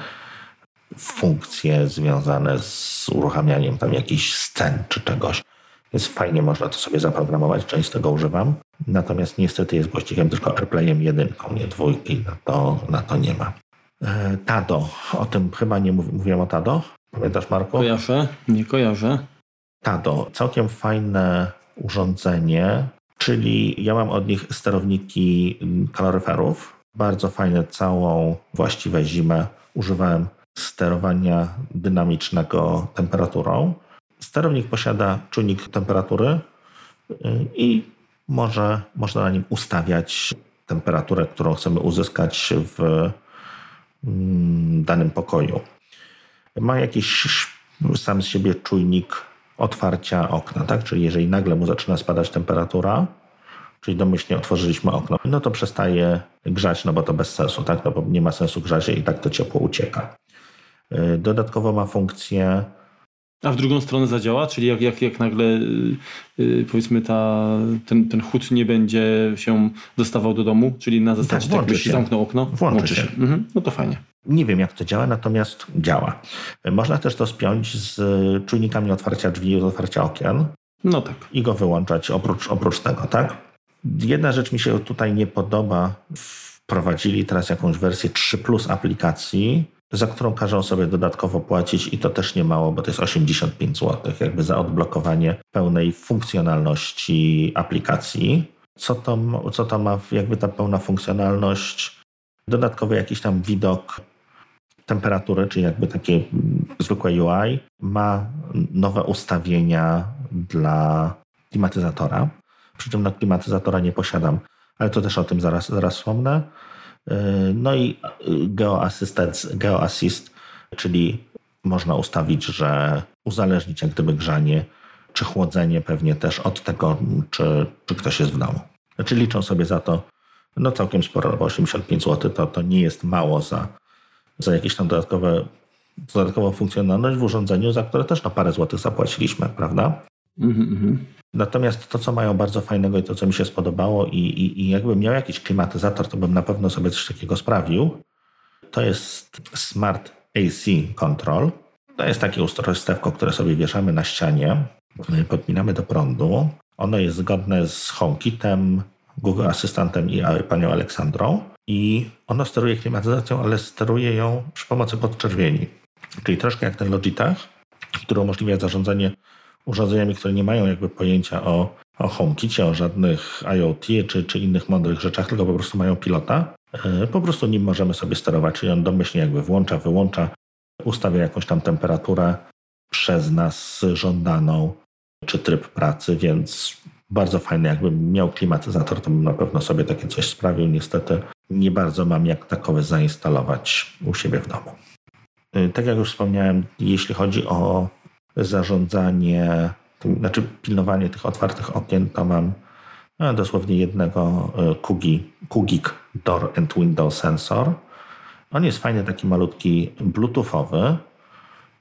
funkcje związane z uruchamianiem tam jakichś scen czy czegoś. Więc fajnie można to sobie zaprogramować, część z tego używam. Natomiast niestety jest głośnikiem tylko AirPlayem jedynką, nie dwójki, na to, na to nie ma. E, Tado, o tym chyba nie mów, mówiłem o Tado. Pamiętasz Marku? Kojarzę, nie kojarzę. Tado, całkiem fajne urządzenie, czyli ja mam od nich sterowniki kaloryferów. Bardzo fajne całą właściwą zimę używałem sterowania dynamicznego temperaturą. Sterownik posiada czujnik temperatury y, i może, można na nim ustawiać temperaturę, którą chcemy uzyskać w mm, danym pokoju. Ma jakiś sam z siebie czujnik otwarcia okna, tak? Czyli jeżeli nagle mu zaczyna spadać temperatura, czyli domyślnie otworzyliśmy okno, no to przestaje grzać, no bo to bez sensu, tak? No bo nie ma sensu grzać i tak to ciepło ucieka. Y, dodatkowo ma funkcję a w drugą stronę zadziała? Czyli jak, jak, jak nagle yy, powiedzmy ta, ten, ten chód nie będzie się dostawał do domu, czyli na zasadzie tak, jakbyś zamknął okno? Włączy, włączy się. się. Mhm. No to fajnie. Nie wiem jak to działa, natomiast działa. Można też to spiąć z czujnikami otwarcia drzwi i otwarcia okien. No tak. I go wyłączać oprócz, oprócz tego, tak? Jedna rzecz mi się tutaj nie podoba. Wprowadzili teraz jakąś wersję 3 plus aplikacji, za którą każą sobie dodatkowo płacić i to też nie mało, bo to jest 85 zł, jakby za odblokowanie pełnej funkcjonalności aplikacji. Co to, co to ma, jakby ta pełna funkcjonalność? Dodatkowy jakiś tam widok temperatury, czyli jakby takie zwykłe UI, ma nowe ustawienia dla klimatyzatora. Przy czym na klimatyzatora nie posiadam, ale to też o tym zaraz, zaraz wspomnę. E, no i GeoAssist, GeoAssist, czyli można ustawić, że uzależnić jak gdyby grzanie czy chłodzenie pewnie też od tego, czy, czy ktoś jest w domu. Znaczy liczą sobie za to no całkiem sporo, bo 85 zł to, to nie jest mało za, za jakieś tam dodatkowe, dodatkową funkcjonalność w urządzeniu, za które też no parę złotych zapłaciliśmy, prawda? Mm -hmm. Natomiast to, co mają bardzo fajnego i to, co mi się spodobało, i, i, i jakbym miał jakiś klimatyzator, to bym na pewno sobie coś takiego sprawił, to jest Smart AC Control. To jest takie ustrojstwo, które sobie wieszamy na ścianie, podpinamy do prądu. Ono jest zgodne z HomeKitem, Google Asystentem i panią Aleksandrą. I ono steruje klimatyzacją, ale steruje ją przy pomocy podczerwieni. Czyli troszkę jak ten Logitech, który umożliwia zarządzanie urządzeniami, które nie mają jakby pojęcia o, o HomeKicie, o żadnych IoT czy, czy innych mądrych rzeczach, tylko po prostu mają pilota. E, po prostu nim możemy sobie sterować, czyli on domyślnie jakby włącza, wyłącza, ustawia jakąś tam temperaturę przez nas żądaną, czy tryb pracy, więc bardzo fajny. Jakbym miał klimatyzator, to bym na pewno sobie takie coś sprawił. Niestety nie bardzo mam jak takowe zainstalować u siebie w domu. E, tak jak już wspomniałem, jeśli chodzi o zarządzanie, znaczy pilnowanie tych otwartych okien, to mam no, dosłownie jednego e, Kugi, Kugik Door and Window Sensor. On jest fajny, taki malutki bluetoothowy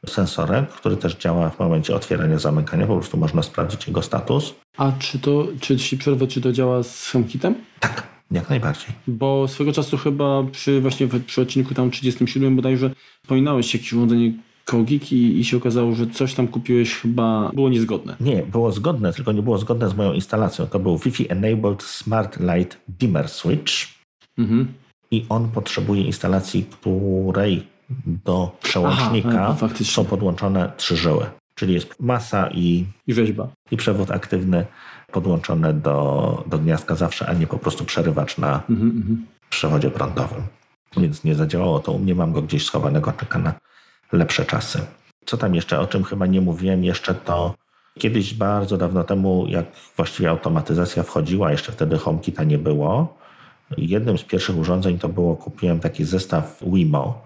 sensorek, który też działa w momencie otwierania, zamykania. Po prostu można sprawdzić jego status. A czy to, czy ci przerwę, czy to działa z HomeKitem? Tak, jak najbardziej. Bo swego czasu chyba przy właśnie przy odcinku tam 37 bodajże wspominałeś jakieś urządzenie Kogik i, i się okazało, że coś tam kupiłeś chyba było niezgodne. Nie, było zgodne, tylko nie było zgodne z moją instalacją. To był Wi-Fi Enabled Smart Light Dimmer Switch mhm. i on potrzebuje instalacji, której do przełącznika Aha, są podłączone trzy żyły. czyli jest masa i, I rzeźba. i przewód aktywny podłączone do, do gniazdka zawsze, a nie po prostu przerywacz na Mhm, mhm. przewodzie prądowym. Więc nie zadziałało to u mnie, mam go gdzieś schowanego, czeka na lepsze czasy. Co tam jeszcze, o czym chyba nie mówiłem jeszcze, to kiedyś bardzo dawno temu, jak właściwie automatyzacja wchodziła, jeszcze wtedy HomeKita nie było, jednym z pierwszych urządzeń to było, kupiłem taki zestaw Wimo.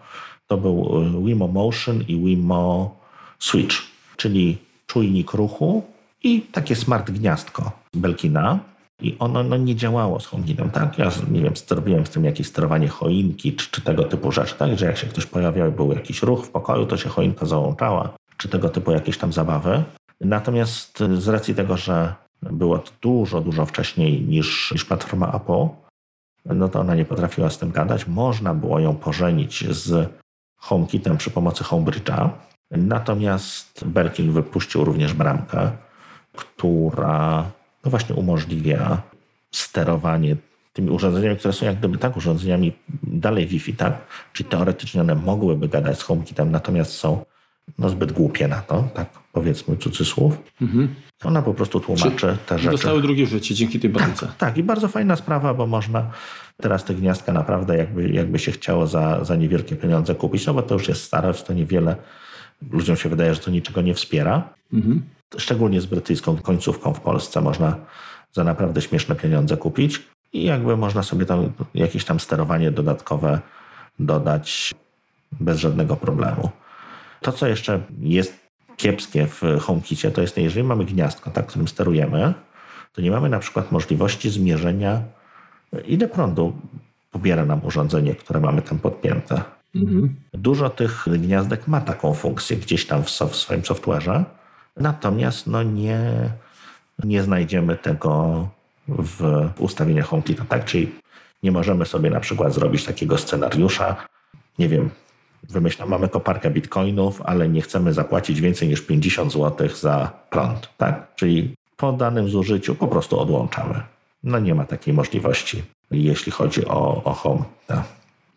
To był y, Wimo Motion i Wimo Switch, czyli czujnik ruchu i takie smart gniazdko Belkina. I ono no, nie działało z HomeKitem, tak? Ja nie wiem, zrobiłem z tym jakieś sterowanie choinki czy, czy tego typu rzeczy, tak? Że jak się ktoś pojawiał był jakiś ruch w pokoju, to się choinka załączała, czy tego typu jakieś tam zabawy. Natomiast z racji tego, że było to dużo, dużo wcześniej niż, niż platforma Apple, no to ona nie potrafiła z tym gadać. Można było ją pożenić z HomeKitem przy pomocy HomeBridge'a. Natomiast Belkin wypuścił również bramkę, która no właśnie umożliwia sterowanie tymi urządzeniami, które są jak gdyby tak urządzeniami dalej Wi-Fi, tak? Czyli teoretycznie one mogłyby gadać z HomeKitem, natomiast są no, zbyt głupie na to, tak powiedzmy cudzysłów. Mhm. Ona po prostu tłumaczy te rzeczy. Dostały drugie życie dzięki tej batyce. Tak, i bardzo fajna sprawa, bo można teraz te gniazdka naprawdę jakby, jakby się chciało za, za niewielkie pieniądze kupić, no bo to już jest starość, to niewiele. Ludziom się wydaje, że to niczego nie wspiera. Mhm. Szczególnie z brytyjską końcówką w Polsce można za naprawdę śmieszne pieniądze kupić i jakby można sobie tam jakieś tam sterowanie dodatkowe dodać bez żadnego problemu. To, co jeszcze jest kiepskie w HomeKicie, to jest, jeżeli mamy gniazdko, tak, którym sterujemy, to nie mamy na przykład możliwości zmierzenia, ile prądu pobiera nam urządzenie, które mamy tam podpięte. Mhm. Dużo tych gniazdek ma taką funkcję gdzieś tam w, w swoim software'ze, natomiast no nie, nie znajdziemy tego w ustawieniach HomeKita, tak? Czyli nie możemy sobie na przykład zrobić takiego scenariusza, nie wiem, wymyślam, mamy koparkę bitcoinów, ale nie chcemy zapłacić więcej niż 50 zł za prąd, tak? Czyli po danym zużyciu po prostu odłączamy. No nie ma takiej możliwości, jeśli chodzi o, o Home,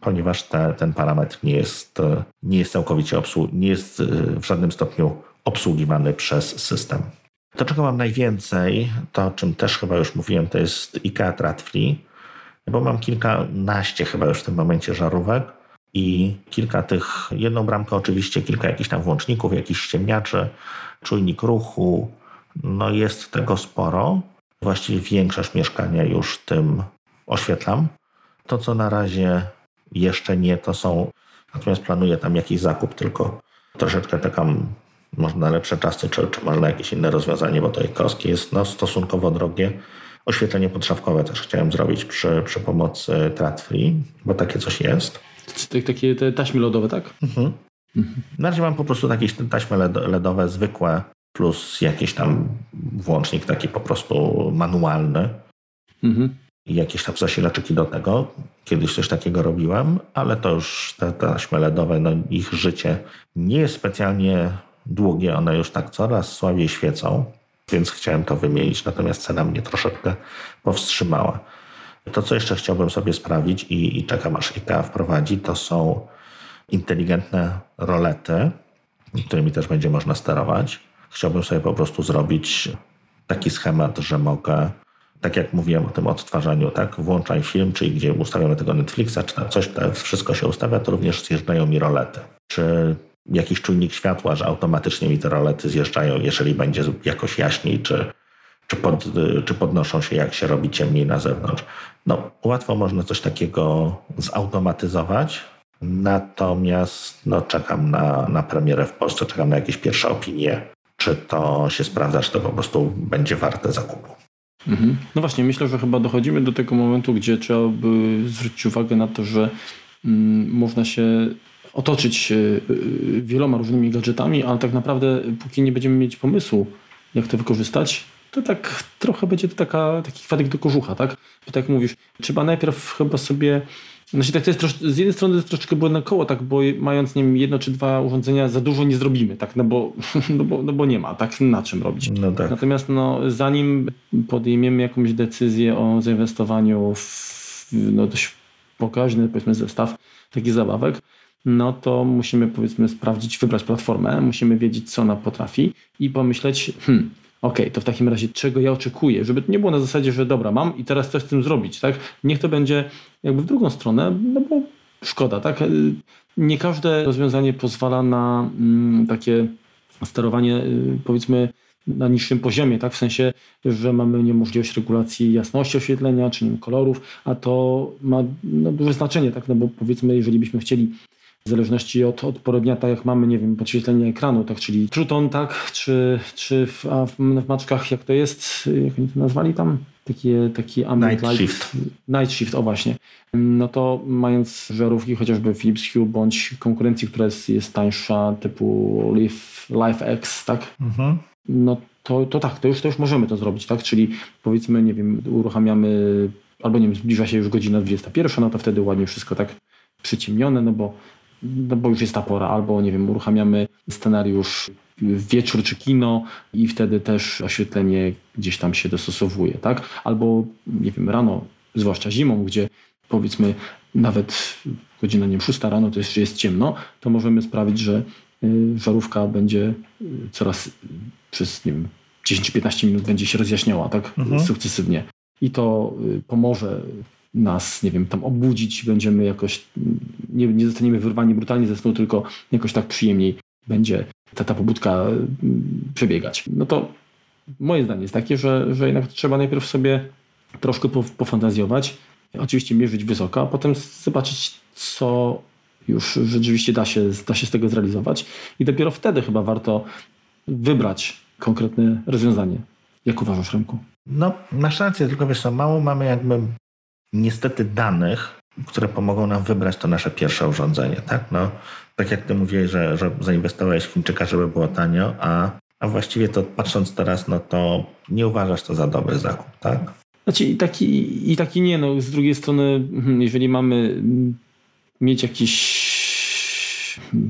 ponieważ te, ten parametr nie jest, nie jest całkowicie obsłu- nie jest e, w żadnym stopniu obsługiwany przez system. To, czego mam najwięcej, to o czym też chyba już mówiłem, to jest IKEA Tradfree, bo mam kilkanaście chyba już w tym momencie żarówek i kilka tych, jedną bramkę oczywiście, kilka jakichś tam włączników, jakichś ściemniaczy, czujnik ruchu, no jest tego sporo. Właściwie większość mieszkania już tym oświetlam. To, co na razie jeszcze nie, to są, natomiast planuję tam jakiś zakup, tylko troszeczkę czekam może na lepsze czasy, czy, czy może na jakieś inne rozwiązanie, bo to kostki jest no, stosunkowo drogie. Oświetlenie podszafkowe też chciałem zrobić przy, przy pomocy Tradfree, bo takie coś jest. Tak- Takie te taśmy lodowe, tak? Mhm. Na razie mam po prostu jakieś taśmy LED LEDowe zwykłe, plus jakiś tam włącznik taki po prostu manualny Mhm. i jakieś tam zasilaczyki do tego. Kiedyś coś takiego robiłem, ale to już te taśmy LEDowe, no ich życie nie jest specjalnie długie, one już tak coraz słabiej świecą, więc chciałem to wymienić, natomiast cena mnie troszeczkę powstrzymała. To, co jeszcze chciałbym sobie sprawić i, i czekam aż IKEA wprowadzi, to są inteligentne rolety, którymi też będzie można sterować. Chciałbym sobie po prostu zrobić taki schemat, że mogę, tak jak mówiłem o tym odtwarzaniu, tak, włączaj film, czyli gdzie ustawiamy tego Netflixa, czy tam coś, to wszystko się ustawia, to również zjeżdżają mi rolety. Czy jakiś czujnik światła, że automatycznie mi te rolety zjeżdżają, jeżeli będzie jakoś jaśniej, czy, czy, pod, czy podnoszą się, jak się robi ciemniej na zewnątrz. No, łatwo można coś takiego zautomatyzować, natomiast no, czekam na, na premierę w Polsce, czekam na jakieś pierwsze opinie, czy to się sprawdza, czy to po prostu będzie warte zakupu. Mhm. No właśnie, myślę, że chyba dochodzimy do tego momentu, gdzie trzeba by zwrócić uwagę na to, że mm, można się otoczyć y, y, wieloma różnymi gadżetami, ale tak naprawdę póki nie będziemy mieć pomysłu, jak to wykorzystać, to tak trochę będzie to taka, taki kwadek do kożucha, tak? Bo tak jak mówisz, trzeba najpierw chyba sobie znaczy tak to jest trosz, z jednej strony to jest troszeczkę błędne koło, tak, bo mając nie wiem, jedno czy dwa urządzenia za dużo nie zrobimy, tak, no bo, no bo, no bo nie ma, tak, na czym robić. No tak. Natomiast no, zanim podejmiemy jakąś decyzję o zainwestowaniu w no, dość pokaźny powiedzmy zestaw takich zabawek, no to musimy powiedzmy sprawdzić, wybrać platformę, musimy wiedzieć, co ona potrafi i pomyśleć, hmm, okay, to w takim razie czego ja oczekuję, żeby to nie było na zasadzie, że dobra, mam i teraz coś z tym zrobić, tak? Niech to będzie jakby w drugą stronę, no bo szkoda, tak? Nie każde rozwiązanie pozwala na mm, takie sterowanie, y, powiedzmy, na niższym poziomie, tak? W sensie, że mamy niemożliwość regulacji jasności oświetlenia, czy nie kolorów, a to ma no, duże znaczenie, tak? No bo powiedzmy, jeżeli byśmy chcieli w zależności od, od pory dnia, tak jak mamy, nie wiem, podświetlenie ekranu, tak, czyli Truton, tak, czy, czy w, a w, w maczkach, jak to jest, jak oni to nazwali tam? Takie, taki ambient Night light, Shift. Night Shift, o właśnie. No to mając żarówki chociażby Philips Hue bądź konkurencji, która jest, jest tańsza, typu Live, Live X, tak? Mhm. No to, to tak, to już, to już możemy to zrobić, tak? Czyli powiedzmy, nie wiem, uruchamiamy, albo nie wiem, zbliża się już godzina 21, no to wtedy ładnie wszystko tak przyciemnione, no bo no bo już jest ta pora, albo nie wiem, uruchamiamy scenariusz wieczór czy kino i wtedy też oświetlenie gdzieś tam się dostosowuje, tak? Albo nie wiem, rano, zwłaszcza zimą, gdzie powiedzmy nawet godzina nie wiem, 6 rano to jeszcze jest ciemno, to możemy sprawić, że y, żarówka będzie y, coraz przez nie wiem, 10-15 minut będzie się rozjaśniała, tak? Mhm. Sukcesywnie. I to y, pomoże nas, nie wiem, tam obudzić, będziemy jakoś, nie, nie zostaniemy wyrwani brutalnie ze snu, tylko jakoś tak przyjemniej będzie ta, ta pobudka mm, przebiegać. No to moje zdanie jest takie, że, że jednak trzeba najpierw sobie troszkę pofantazjować, oczywiście mierzyć wysoko, a potem zobaczyć, co już rzeczywiście da się, da się z tego zrealizować i dopiero wtedy chyba warto wybrać konkretne rozwiązanie. Jak uważasz, Remku? No, masz rację, tylko wiesz co, mało mamy jakby niestety danych, które pomogą nam wybrać to nasze pierwsze urządzenie, tak? No, tak jak ty mówiłeś, że, że zainwestowałeś w Chińczyka, żeby było tanio, a, a właściwie to patrząc teraz, no to nie uważasz to za dobry zakup, tak? Znaczy i taki, i taki nie, no z drugiej strony, hmm, jeżeli mamy mieć jakieś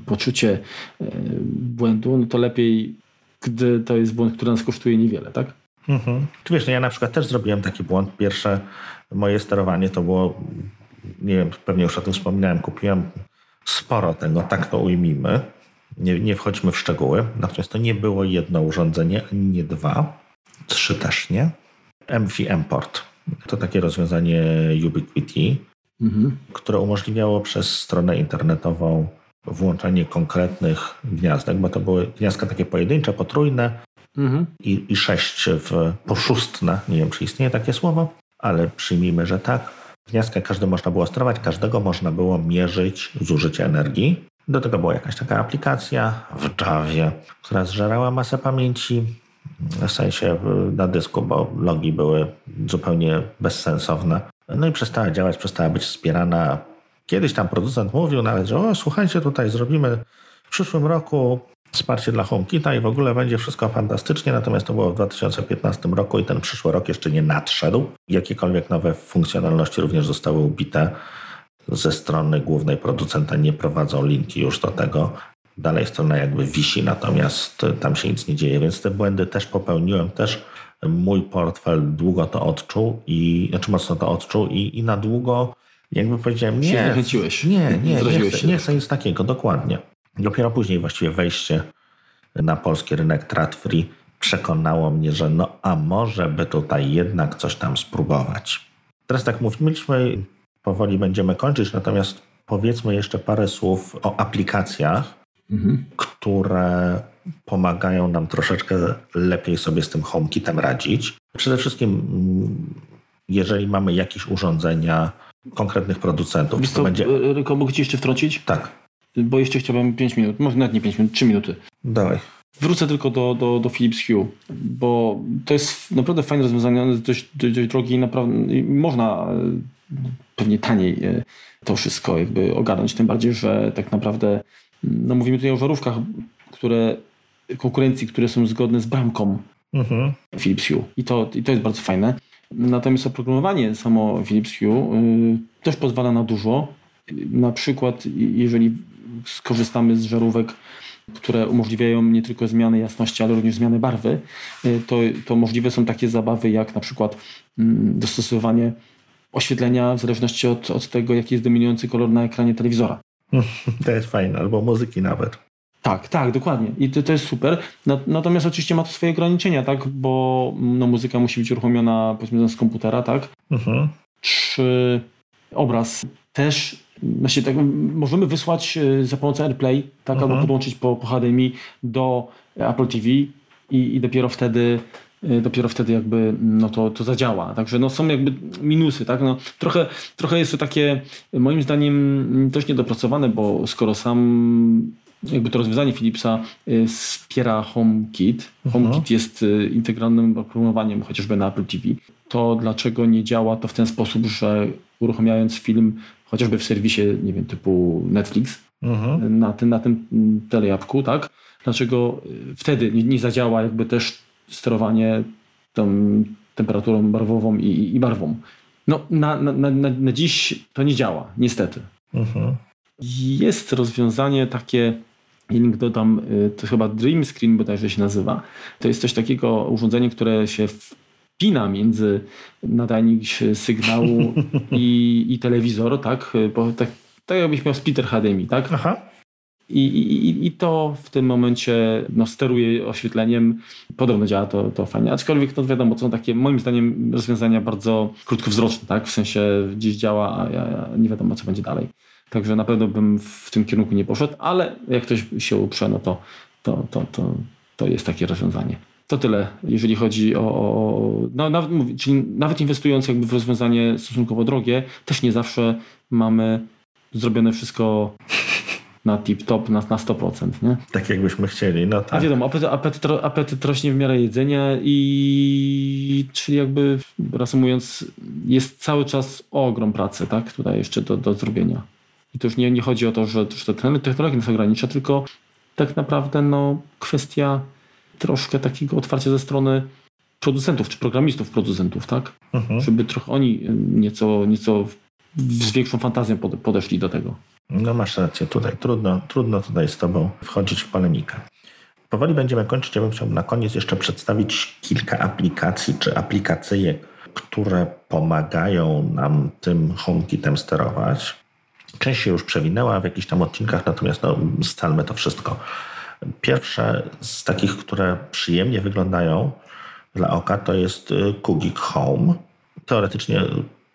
poczucie e, błędu, no to lepiej, gdy to jest błąd, który nas kosztuje niewiele, tak? Mhm. Czy wiesz, no ja na przykład też zrobiłem taki błąd. Pierwsze moje sterowanie to było, nie wiem, pewnie już o tym wspominałem, kupiłem sporo tego, tak to ujmijmy. Nie, nie wchodźmy w szczegóły. Natomiast to nie było jedno urządzenie, ani nie dwa, trzy też nie. MFI Import to takie rozwiązanie Ubiquiti, mhm. które umożliwiało przez stronę internetową włączanie konkretnych gniazdek, bo to były gniazdka takie pojedyncze, potrójne mhm. i, i sześć w poszustne. Nie wiem, czy istnieje takie słowo, ale przyjmijmy, że tak. Gniazdka każdy można było sterować, każdego można było mierzyć zużycie energii. Do tego była jakaś taka aplikacja w Javie, która zżerała masę pamięci, w sensie na dysku, bo logi były zupełnie bezsensowne. No i przestała działać, przestała być wspierana. Kiedyś tam producent mówił nawet, że o, słuchajcie, tutaj zrobimy w przyszłym roku wsparcie dla HomeKita i w ogóle będzie wszystko fantastycznie, natomiast to było w 2015 roku i ten przyszły rok jeszcze nie nadszedł. Jakiekolwiek nowe funkcjonalności również zostały ubite ze strony głównej producenta, nie prowadzą linki już do tego. Dalej strona jakby wisi, natomiast tam się nic nie dzieje, więc te błędy też popełniłem, też mój portfel długo to odczuł i, znaczy mocno to odczuł i, i na długo jakby powiedziałem, nie, nie, nie, nie, nie, chcę, nie chcę nic takiego, dokładnie. Dopiero później właściwie wejście na polski rynek trad free przekonało mnie, że no a może by tutaj jednak coś tam spróbować. Teraz tak mówiliśmy, powoli będziemy kończyć, natomiast powiedzmy jeszcze parę słów o aplikacjach, mhm. które pomagają nam troszeczkę lepiej sobie z tym HomeKitem radzić. Przede wszystkim, jeżeli mamy jakieś urządzenia konkretnych producentów. Wiesz to będzie... Ryko, mogę Ci jeszcze wtrącić? Tak bo jeszcze chciałbym 5 minut, może nawet nie 5 minut, 3 minuty. Dawaj. Wrócę tylko do, do, do Philips Hue, bo to jest naprawdę fajne rozwiązanie, ono jest dość, dość, dość drogie i naprawdę można e, pewnie taniej e, to wszystko jakby ogarnąć, tym bardziej, że tak naprawdę no mówimy tutaj o żarówkach, które konkurencji, które są zgodne z bramką mhm. Philips Hue i to, i to jest bardzo fajne. Natomiast oprogramowanie samo Philips Hue y, też pozwala na dużo. Na przykład, jeżeli skorzystamy z żarówek, które umożliwiają nie tylko zmianę jasności, ale również zmianę barwy, y, to, to możliwe są takie zabawy jak na przykład mm, dostosowanie oświetlenia w zależności od, od tego, jaki jest dominujący kolor na ekranie telewizora. To jest fajne, albo muzyki nawet. Tak, tak, dokładnie. I to, to jest super. Natomiast oczywiście ma to swoje ograniczenia, tak? Bo no, muzyka musi być uruchomiona powiedzmy z komputera, tak? Mhm. Czy obraz też, znaczy tak, możemy wysłać e, za pomocą AirPlay, tak? Mhm. Albo podłączyć po, po HDMI do Apple TV i, i dopiero wtedy e, dopiero wtedy jakby no to, to zadziała. Także no są jakby minusy, tak? No, trochę, trochę jest to takie moim zdaniem dość niedopracowane, bo skoro sam jakby to rozwiązanie Philipsa y, wspiera HomeKit. Mhm. HomeKit jest y, integralnym oprogramowaniem chociażby na Apple TV. To dlaczego nie działa to w ten sposób, że uruchamiając film chociażby w serwisie, nie wiem, typu Netflix, mhm. na, tym, na tym telejapku, tak? Dlaczego y, wtedy nie, nie zadziała jakby też sterowanie tą temperaturą barwową i, i barwą. No, na, na, na, na dziś to nie działa, niestety. Mhm. Jest rozwiązanie takie link dodam, y, to chyba Dream Screen bodajże się nazywa. To jest coś takiego, urządzenie, które się wpina między nadajnik sygnału i, i telewizor, tak? Bo tak, tak jakbyś miał splitter HDMI, tak? Aha. I, i, I to w tym momencie no, steruje oświetleniem. Podobno działa to, to fajnie. Aczkolwiek to wiadomo, to są takie moim zdaniem rozwiązania bardzo krótkowzroczne, tak? W sensie gdzieś działa, a nie wiadomo co będzie dalej. Także na pewno bym w tym kierunku nie poszedł, ale jak ktoś się uprze, no to, to, to, to, to jest takie rozwiązanie. To tyle, jeżeli chodzi o. no, nawet, czyli nawet inwestując jakby w rozwiązanie stosunkowo drogie, też nie zawsze mamy zrobione wszystko na tip-top, na, na 100%. Nie? Tak jakbyśmy chcieli, no tak. A wiadomo, apetyt, apetyt, apetyt rośnie w miarę jedzenia i czyli jakby reasumując, jest cały czas ogrom pracy, tak? Tutaj jeszcze do, do zrobienia. I to już nie, nie chodzi o to, że, że technologia nas ogranicza, tylko tak naprawdę no, kwestia troszkę takiego otwarcia ze strony producentów czy programistów producentów, tak? Mhm. Żeby trochę oni nieco, nieco z większą fantazją podeszli do tego. No masz rację tutaj. Trudno, trudno tutaj z Tobą wchodzić w polemikę. Powoli będziemy kończyć. Ja bym chciał na koniec jeszcze przedstawić kilka aplikacji czy aplikacyjek, które pomagają nam tym HomeKitem sterować. Część się już przewinęła w jakichś tam odcinkach, natomiast no, scalmy to wszystko. Pierwsze z takich, które przyjemnie wyglądają dla oka, to jest y, Kugik Home. Teoretycznie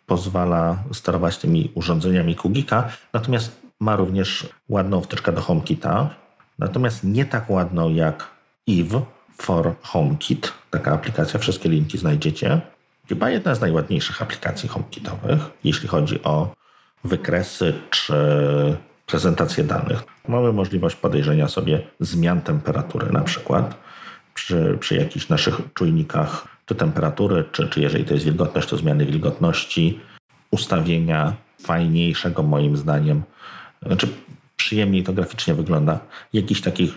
pozwala sterować tymi urządzeniami Kugika, natomiast ma również ładną wtyczkę do HomeKita, natomiast nie tak ładną jak Eve for HomeKit. Taka aplikacja, wszystkie linki znajdziecie. Chyba jedna z najładniejszych aplikacji HomeKitowych, jeśli chodzi o wykresy czy prezentację danych. Mamy możliwość podejrzenia sobie zmian temperatury na przykład przy, przy jakichś naszych czujnikach czy temperatury, czy, czy jeżeli to jest wilgotność, to zmiany wilgotności, ustawienia fajniejszego moim zdaniem, znaczy przyjemniej to graficznie wygląda, jakichś takich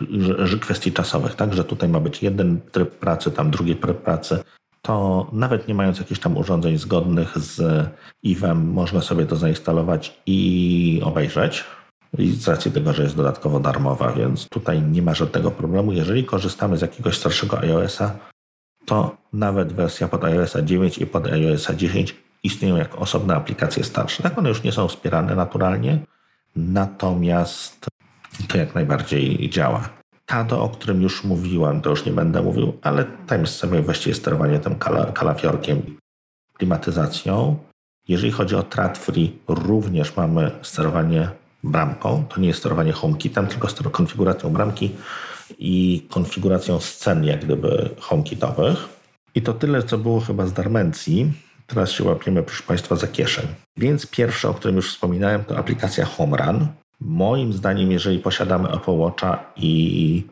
kwestii czasowych, tak, że tutaj ma być jeden tryb pracy, tam drugi tryb pracy, to nawet nie mając jakichś tam urządzeń zgodnych z IWem, można sobie to zainstalować i obejrzeć. I racji tego, że jest dodatkowo darmowa, więc tutaj nie ma żadnego problemu. Jeżeli korzystamy z jakiegoś starszego iOS-a, to nawet wersja pod iOS 9 i pod iOS 10 istnieją jako osobne aplikacje starsze. Tak one już nie są wspierane naturalnie, natomiast to jak najbardziej działa. Tado, o którym już mówiłem, to już nie będę mówił, ale tam jest sobie właściwie sterowanie tym kalafiorkiem, klimatyzacją. Jeżeli chodzi o Tradfree, również mamy sterowanie bramką. To nie jest sterowanie HomeKitem, tylko konfiguracją bramki i konfiguracją scen, jak gdyby HomeKitowych. I to tyle, co było chyba z Darmencji. Teraz się łapiemy, proszę Państwa, za kieszeń. Więc pierwsze, o którym już wspominałem, to aplikacja HomeRun. Moim zdaniem, jeżeli posiadamy Apple Watcha i,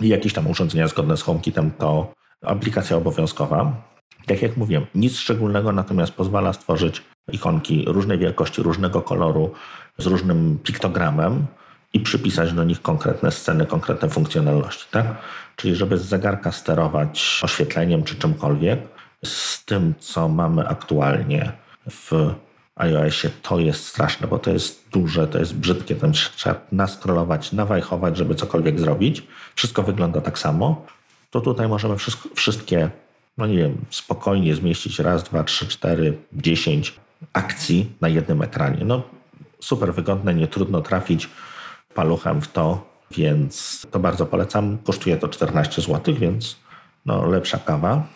i jakieś tam urządzenia zgodne z HomeKitem, to aplikacja obowiązkowa. Tak jak mówiłem, nic szczególnego, natomiast pozwala stworzyć ikonki różnej wielkości, różnego koloru, z różnym piktogramem i przypisać do nich konkretne sceny, konkretne funkcjonalności. Tak? Czyli żeby z zegarka sterować oświetleniem czy czymkolwiek, z tym, co mamy aktualnie w iOSie to jest straszne, bo to jest duże, to jest brzydkie, tam trzeba naskrolować, nawajchować, żeby cokolwiek zrobić. Wszystko wygląda tak samo. To tutaj możemy wszystko, wszystkie, no nie wiem, spokojnie zmieścić raz, dwa, trzy, cztery, dziesięć akcji na jednym ekranie. No super wygodne, nie trudno trafić paluchem w to, więc to bardzo polecam. Kosztuje to 14 zł, więc no, lepsza kawa.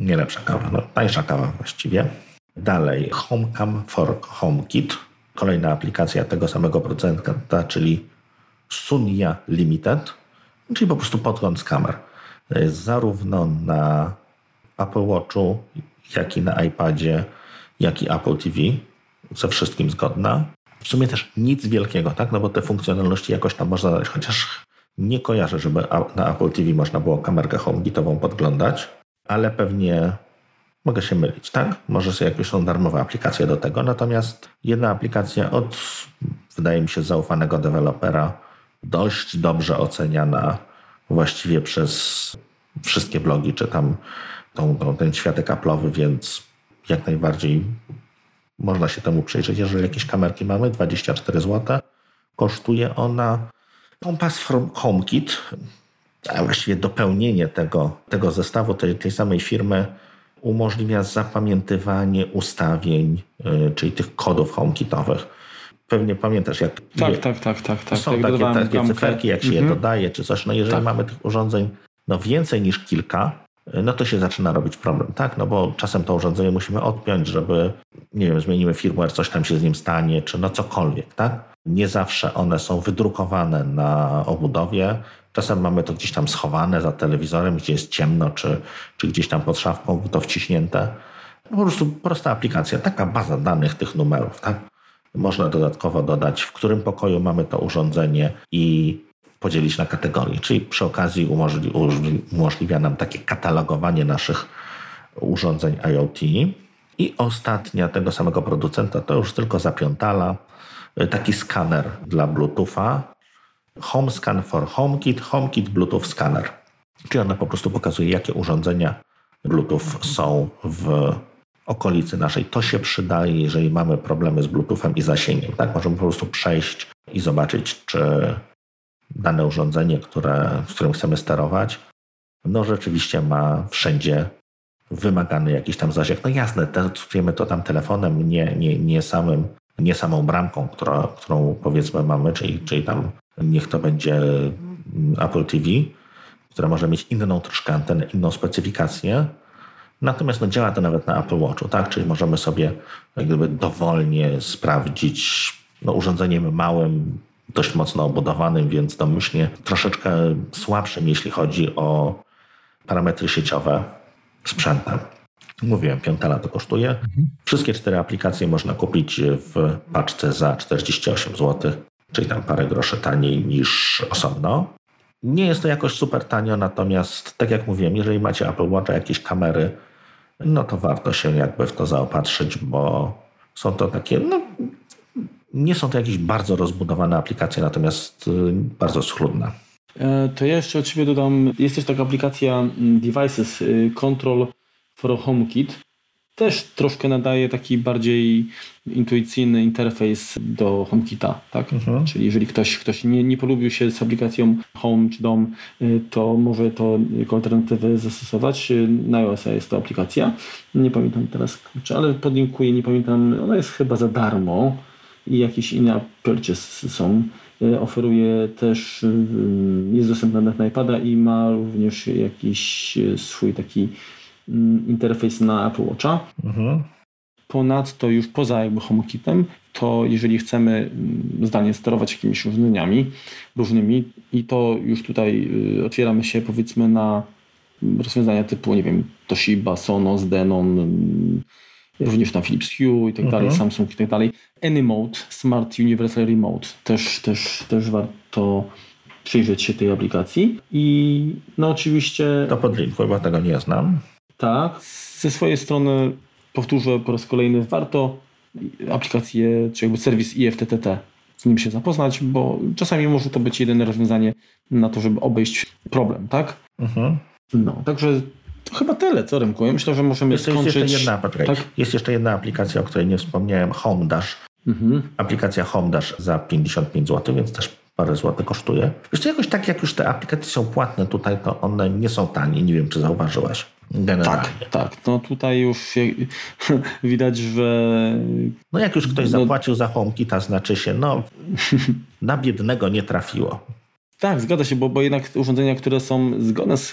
Nie lepsza kawa, no, tańsza kawa właściwie. Dalej HomeCam for HomeKit. Kolejna aplikacja tego samego producenta, czyli Sunia Limited, czyli po prostu podgląd z kamer. Zarówno na Apple Watchu, jak i na iPadzie, jak i Apple TV. Ze wszystkim zgodna. W sumie też nic wielkiego, tak? No bo te funkcjonalności jakoś tam można dać, chociaż nie kojarzę, żeby na Apple TV można było kamerkę HomeKitową podglądać, ale pewnie mogę się mylić, tak? Może sobie jakieś są darmowe aplikacje do tego, natomiast jedna aplikacja od, wydaje mi się, zaufanego dewelopera, dość dobrze oceniana właściwie przez wszystkie blogi, czy tam tą, tą, ten światek Apple'owy, więc jak najbardziej można się temu przyjrzeć. Jeżeli jakieś kamerki mamy, 24 zł, kosztuje ona Compass from HomeKit, a właściwie dopełnienie tego, tego zestawu tej, tej samej firmy umożliwia zapamiętywanie ustawień, yy, czyli tych kodów HomeKitowych. Pewnie pamiętasz, jak. Tak, tak, tak, tak. tak. Są takie, takie cyferki, jak się mhm. je dodaje, czy coś. No jeżeli tak. mamy tych urządzeń no więcej niż kilka, no to się zaczyna robić problem, tak? No bo czasem to urządzenie musimy odpiąć, żeby, nie wiem, zmienimy firmware, coś tam się z nim stanie, czy no cokolwiek, tak? Nie zawsze one są wydrukowane na obudowie. Czasem mamy to gdzieś tam schowane za telewizorem, gdzie jest ciemno, czy, czy gdzieś tam pod szafką to wciśnięte. Po prostu prosta aplikacja, taka baza danych tych numerów, tak? Można dodatkowo dodać, w którym pokoju mamy to urządzenie i podzielić na kategorie, czyli przy okazji umożli, umożliwia nam takie katalogowanie naszych urządzeń IoT. I ostatnia tego samego producenta to już tylko zapiątala, taki skaner dla Bluetootha. Home Scan for HomeKit, HomeKit Bluetooth Scanner. Czyli ona po prostu pokazuje, jakie urządzenia Bluetooth są w okolicy naszej. To się przydaje, jeżeli mamy problemy z Bluetoothem i zasięgiem. Tak? Możemy po prostu przejść i zobaczyć, czy dane urządzenie, które, z którym chcemy sterować, no rzeczywiście ma wszędzie wymagany jakiś tam zasięg. No jasne, testujemy to tam telefonem, nie, nie, nie, samym, nie samą bramką, która, którą powiedzmy mamy, czyli, czyli tam niech to będzie Apple TV, która może mieć inną troszkę antenę, inną specyfikację. Natomiast no, działa to nawet na Apple Watchu, tak? Czyli możemy sobie jak gdyby dowolnie sprawdzić no, urządzeniem małym, dość mocno obudowanym, więc domyślnie troszeczkę słabszym, jeśli chodzi o parametry sieciowe sprzętem. Mówiłem, piątela to kosztuje. Wszystkie cztery aplikacje można kupić w paczce za 48 zł, czyli tam parę groszy taniej niż osobno. Nie jest to jakoś super tanio, natomiast tak jak mówiłem, jeżeli macie Apple Watch, jakieś kamery, no to warto się jakby w to zaopatrzyć, bo są to takie no, nie są to jakieś bardzo rozbudowane aplikacje, natomiast y, bardzo schludne. E, to ja jeszcze od Ciebie dodam, jest też taka aplikacja mm, Devices y, Control for HomeKit. Też troszkę nadaje taki bardziej intuicyjny interfejs do HomeKita, tak? Mhm. Czyli jeżeli ktoś, ktoś nie, nie polubił się z aplikacją Home czy Dom, y, to może to jako alternatywę zastosować. Na iOS jest to aplikacja. Nie pamiętam teraz, ale podlinkuję, nie pamiętam, ona jest chyba za darmo i jakieś inne purchase są. E, oferuje też, e, jest dostępna na iPada i ma również jakiś e, swój taki mm, interfejs na Apple Watcha. Mhm. Ponadto już poza jakby HomeKitem, to jeżeli chcemy mm, zdalnie sterować jakimiś urządzeniami różnymi i to już tutaj otwieramy się powiedzmy na rozwiązania typu, nie wiem, Toshiba, Sonos, Denon, również tam Philips Hue i tak dalej, mhm. Samsung i tak dalej. AnyMode, Smart Universal Remote, też, też, też warto przyjrzeć się tej aplikacji. I no oczywiście... To podlinkuj, bo tego nie znam. Tak. Ze swojej strony powtórzę po raz kolejny, warto aplikację, czy jakby serwis IFTTT z nim się zapoznać, bo czasami może to być jedyne rozwiązanie na to, żeby obejść problem, tak? Mhm. No, także Chyba tyle, co Remku. Ja myślę, że możemy jest, skończyć... Jest jeszcze, jedna, tak? jest jeszcze jedna aplikacja, o której nie wspomniałem, HomeDash. Mhm. Aplikacja HomeDash za 55 zł, więc też parę złotych kosztuje. Wiesz, jakoś tak jak już te aplikacje są płatne tutaj, to one nie są tanie. Nie wiem, czy zauważyłaś. Generalnie. Tak, tak. No tutaj już widać, że... No jak już ktoś no... zapłacił za HomeKita, znaczy się, no na biednego nie trafiło. Tak, zgadza się, bo, bo jednak urządzenia, które są zgodne z,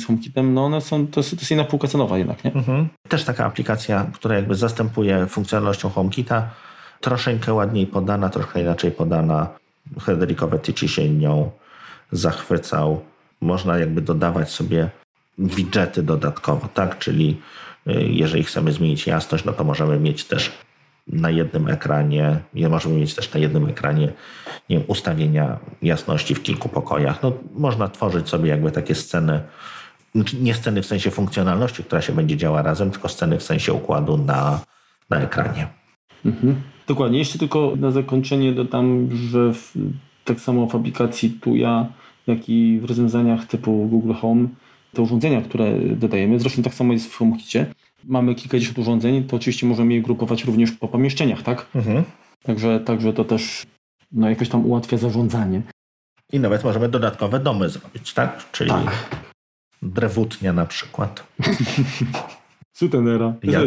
z HomeKitem, no one są, to, to jest inna półka cenowa jednak, nie? Mhm. Też taka aplikacja, która jakby zastępuje funkcjonalnością HomeKita, troszeczkę ładniej podana, troszkę inaczej podana. Federikowe Tyci się nią zachwycał. Można jakby dodawać sobie widgety dodatkowo, tak? Czyli y, jeżeli chcemy zmienić jasność, no to możemy mieć też na jednym ekranie, możemy mieć też na jednym ekranie nie wiem, ustawienia jasności w kilku pokojach. No, można tworzyć sobie jakby takie sceny, znaczy nie sceny w sensie funkcjonalności, która się będzie działa razem, tylko sceny w sensie układu na, na ekranie. Mhm. Dokładnie. Jeszcze tylko na zakończenie dodam, że w, tak samo w aplikacji Tuya, jak i w rozwiązaniach typu Google Home, te urządzenia, które dodajemy, zresztą tak samo jest w HomeKitie, mamy kilkadziesiąt urządzeń, to oczywiście możemy je grupować również po pomieszczeniach, tak? Mhm. Także, także to też no, jakoś tam ułatwia zarządzanie. I nawet możemy dodatkowe domy zrobić, tak? Czyli tak. drewutnia na przykład. Sutenera. Ja.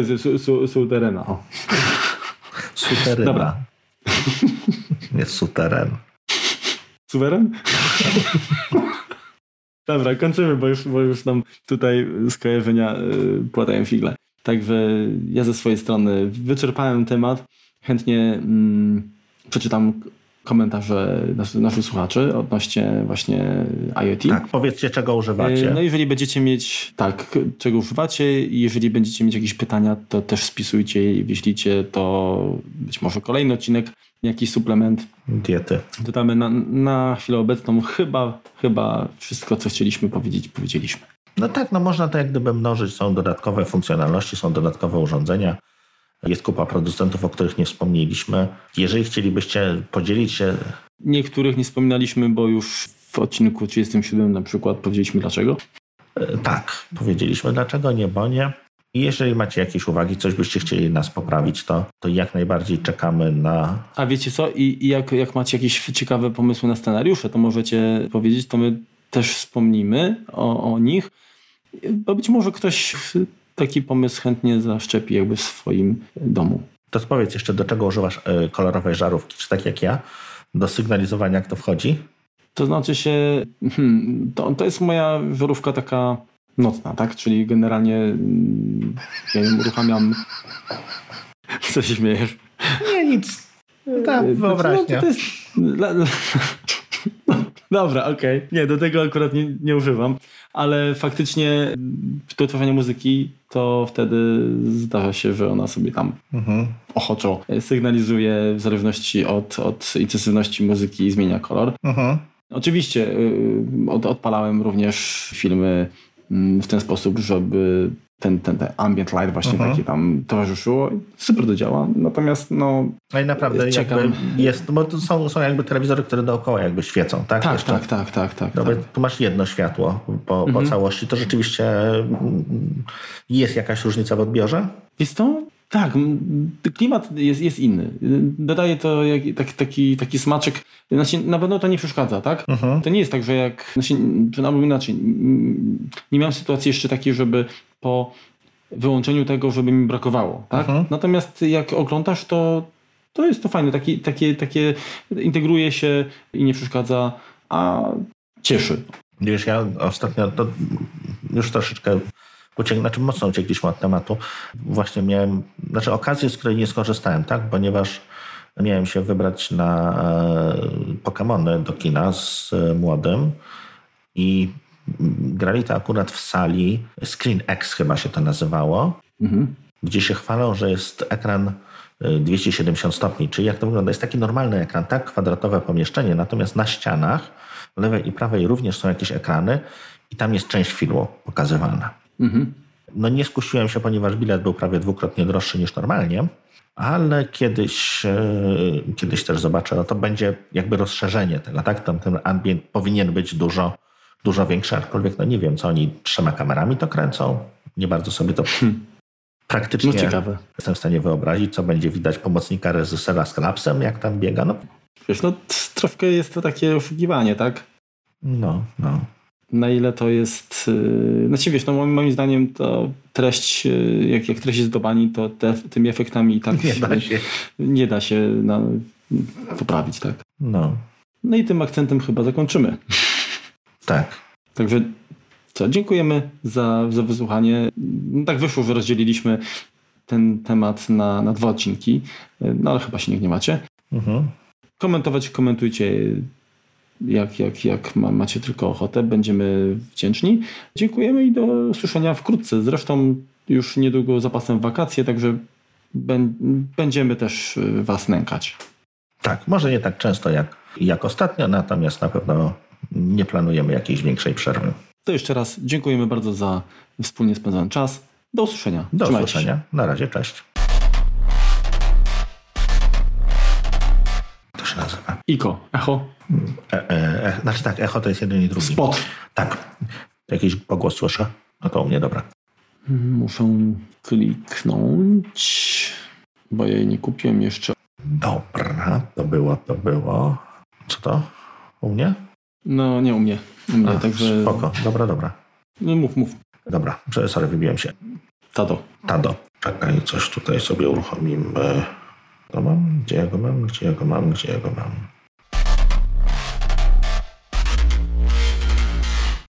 Suterena. Suteryna. Dobra. Nie suteren. Suweren? Dobra, kończymy, bo już, bo już nam tutaj skojarzenia y, płatają figle. Także ja ze swojej strony wyczerpałem temat. Chętnie mm, przeczytam komentarze naszych, naszych słuchaczy odnośnie właśnie IoT. Tak, powiedzcie czego używacie. No jeżeli będziecie mieć, tak, czego używacie i jeżeli będziecie mieć jakieś pytania, to też spisujcie i wyślijcie to być może kolejny odcinek, jakiś suplement. Diety. Dodamy na, na chwilę obecną chyba, chyba wszystko, co chcieliśmy powiedzieć, powiedzieliśmy. No tak, no można to jak gdyby mnożyć. Są dodatkowe funkcjonalności, są dodatkowe urządzenia. Jest kupa producentów, o których nie wspomnieliśmy. Jeżeli chcielibyście podzielić się. Niektórych nie wspominaliśmy, bo już w odcinku 37 na przykład powiedzieliśmy dlaczego. E, tak, powiedzieliśmy dlaczego, nie, bo nie. I jeżeli macie jakieś uwagi, coś byście chcieli nas poprawić, to, to jak najbardziej czekamy na. A wiecie co? I, i jak, jak macie jakieś ciekawe pomysły na scenariusze, to możecie powiedzieć, to my też wspomnimy o, o nich, bo być może ktoś taki pomysł chętnie zaszczepi jakby w swoim domu. To powiedz jeszcze, do czego używasz e, kolorowej żarówki? Czy tak jak ja? Do sygnalizowania, jak to wchodzi? To znaczy się, hmm, to, to jest moja żarówka taka nocna, tak? Czyli generalnie mm, ja ją uruchamiam. Co się śmiejesz? Nie, nic. Tak, wyobraźnia. No, to jest... Dobra, okej. Okay. Nie, do tego akurat nie, nie używam, ale faktycznie do tworzenia muzyki to wtedy zdarza się, że ona sobie tam mhm. ochoczo sygnalizuje w zależności od, od intensywności muzyki i zmienia kolor. Mhm. Oczywiście y, od, odpalałem również filmy mm, w ten sposób, żeby ten, ten, ten ambient light właśnie uh-huh. taki tam towarzyszyło. Super to działa. Natomiast no... No i naprawdę czekam. jest, bo to są, są jakby telewizory, które dookoła jakby świecą, tak? Tak, tak, tak, tak, tak, no, tak. Tu masz jedno światło po, po uh-huh. całości. To rzeczywiście mm, jest jakaś różnica w odbiorze? Jest to? Tak, klimat jest, jest inny. Dodaje to jak, tak, taki, taki smaczek. Znaczy, na pewno to nie przeszkadza, tak? Uh-huh. To nie jest tak, że jak. Znaczy, albo inaczej. Nie miałem sytuacji jeszcze takiej, żeby po wyłączeniu tego, żeby mi brakowało. Tak? Mhm. Natomiast jak oglądasz, to, to jest to fajne. Taki, takie, takie integruje się i nie przeszkadza, a cieszy. Wiesz, ja ostatnio to już troszeczkę uciek, znaczy mocno uciekliśmy od tematu. Właśnie miałem, znaczy okazję, z której nie skorzystałem, tak? Ponieważ miałem się wybrać na e, Pokémony do kina z e, młodym i grali to akurat w sali, Screen X chyba się to nazywało, mhm. gdzie się chwalą, że jest ekran 270 y, stopni. Czyli jak to wygląda? Jest taki normalny ekran, tak? Kwadratowe pomieszczenie, natomiast na ścianach lewej i prawej również są jakieś ekrany i tam jest część filmu pokazywana. Mhm. No nie skusiłem się, ponieważ bilet był prawie dwukrotnie droższy niż normalnie, ale kiedyś, y, kiedyś też zobaczę, no to będzie jakby rozszerzenie tego, tak? Tam ten ambient powinien być dużo dużo większe, aczkolwiek no nie wiem, co oni trzema kamerami to kręcą. Nie bardzo sobie to hmm. praktycznie no, jestem w stanie wyobrazić, co będzie widać pomocnika reżysera z klapsem, jak tam biega. No, Wiesz, no troszkę jest to takie oszukiwanie, tak? No, no. Na ile to jest... Yy, znaczy wiesz, no moim zdaniem to treść, yy, jak, jak treść jest do bani, to te, tymi efektami i tak Nie da się. nie da się na, poprawić, tak? No, No i tym akcentem chyba zakończymy. Tak. Także co, dziękujemy za, za wysłuchanie. No, tak wyszło, że rozdzieliliśmy ten temat na, na dwa odcinki, no ale chyba się nie gniewacie. Mhm. Komentować komentujcie jak, jak, jak ma, macie tylko ochotę. Będziemy wdzięczni. Dziękujemy i do usłyszenia wkrótce. Zresztą już niedługo zapasem wakacje, także bę- będziemy też y, Was nękać. Tak, może nie tak często jak, jak ostatnio, natomiast na pewno nie planujemy jakiejś większej przerwy. To jeszcze raz dziękujemy bardzo za wspólnie spędzony czas. Do usłyszenia. Do Trzymajcie się. usłyszenia. Na razie, cześć. To się nazywa. Iko, echo, E, e, e, znaczy tak, echo to jest jeden i drugi. spot. Tak. Jakiś pogłos słyszę? No to u mnie, dobra. Muszę kliknąć, bo ja jej nie kupiłem jeszcze. Dobra, to było, to było. Co to? U mnie? No nie u mnie. U mnie także. Spoko, dobra, dobra. No, mów, mów. Dobra, sorry, wybiłem się. Tato. Tado. Czekaj, coś tutaj sobie uruchomimy. To mam? Gdzie ja go mam? Gdzie ja go mam? Gdzie ja go mam?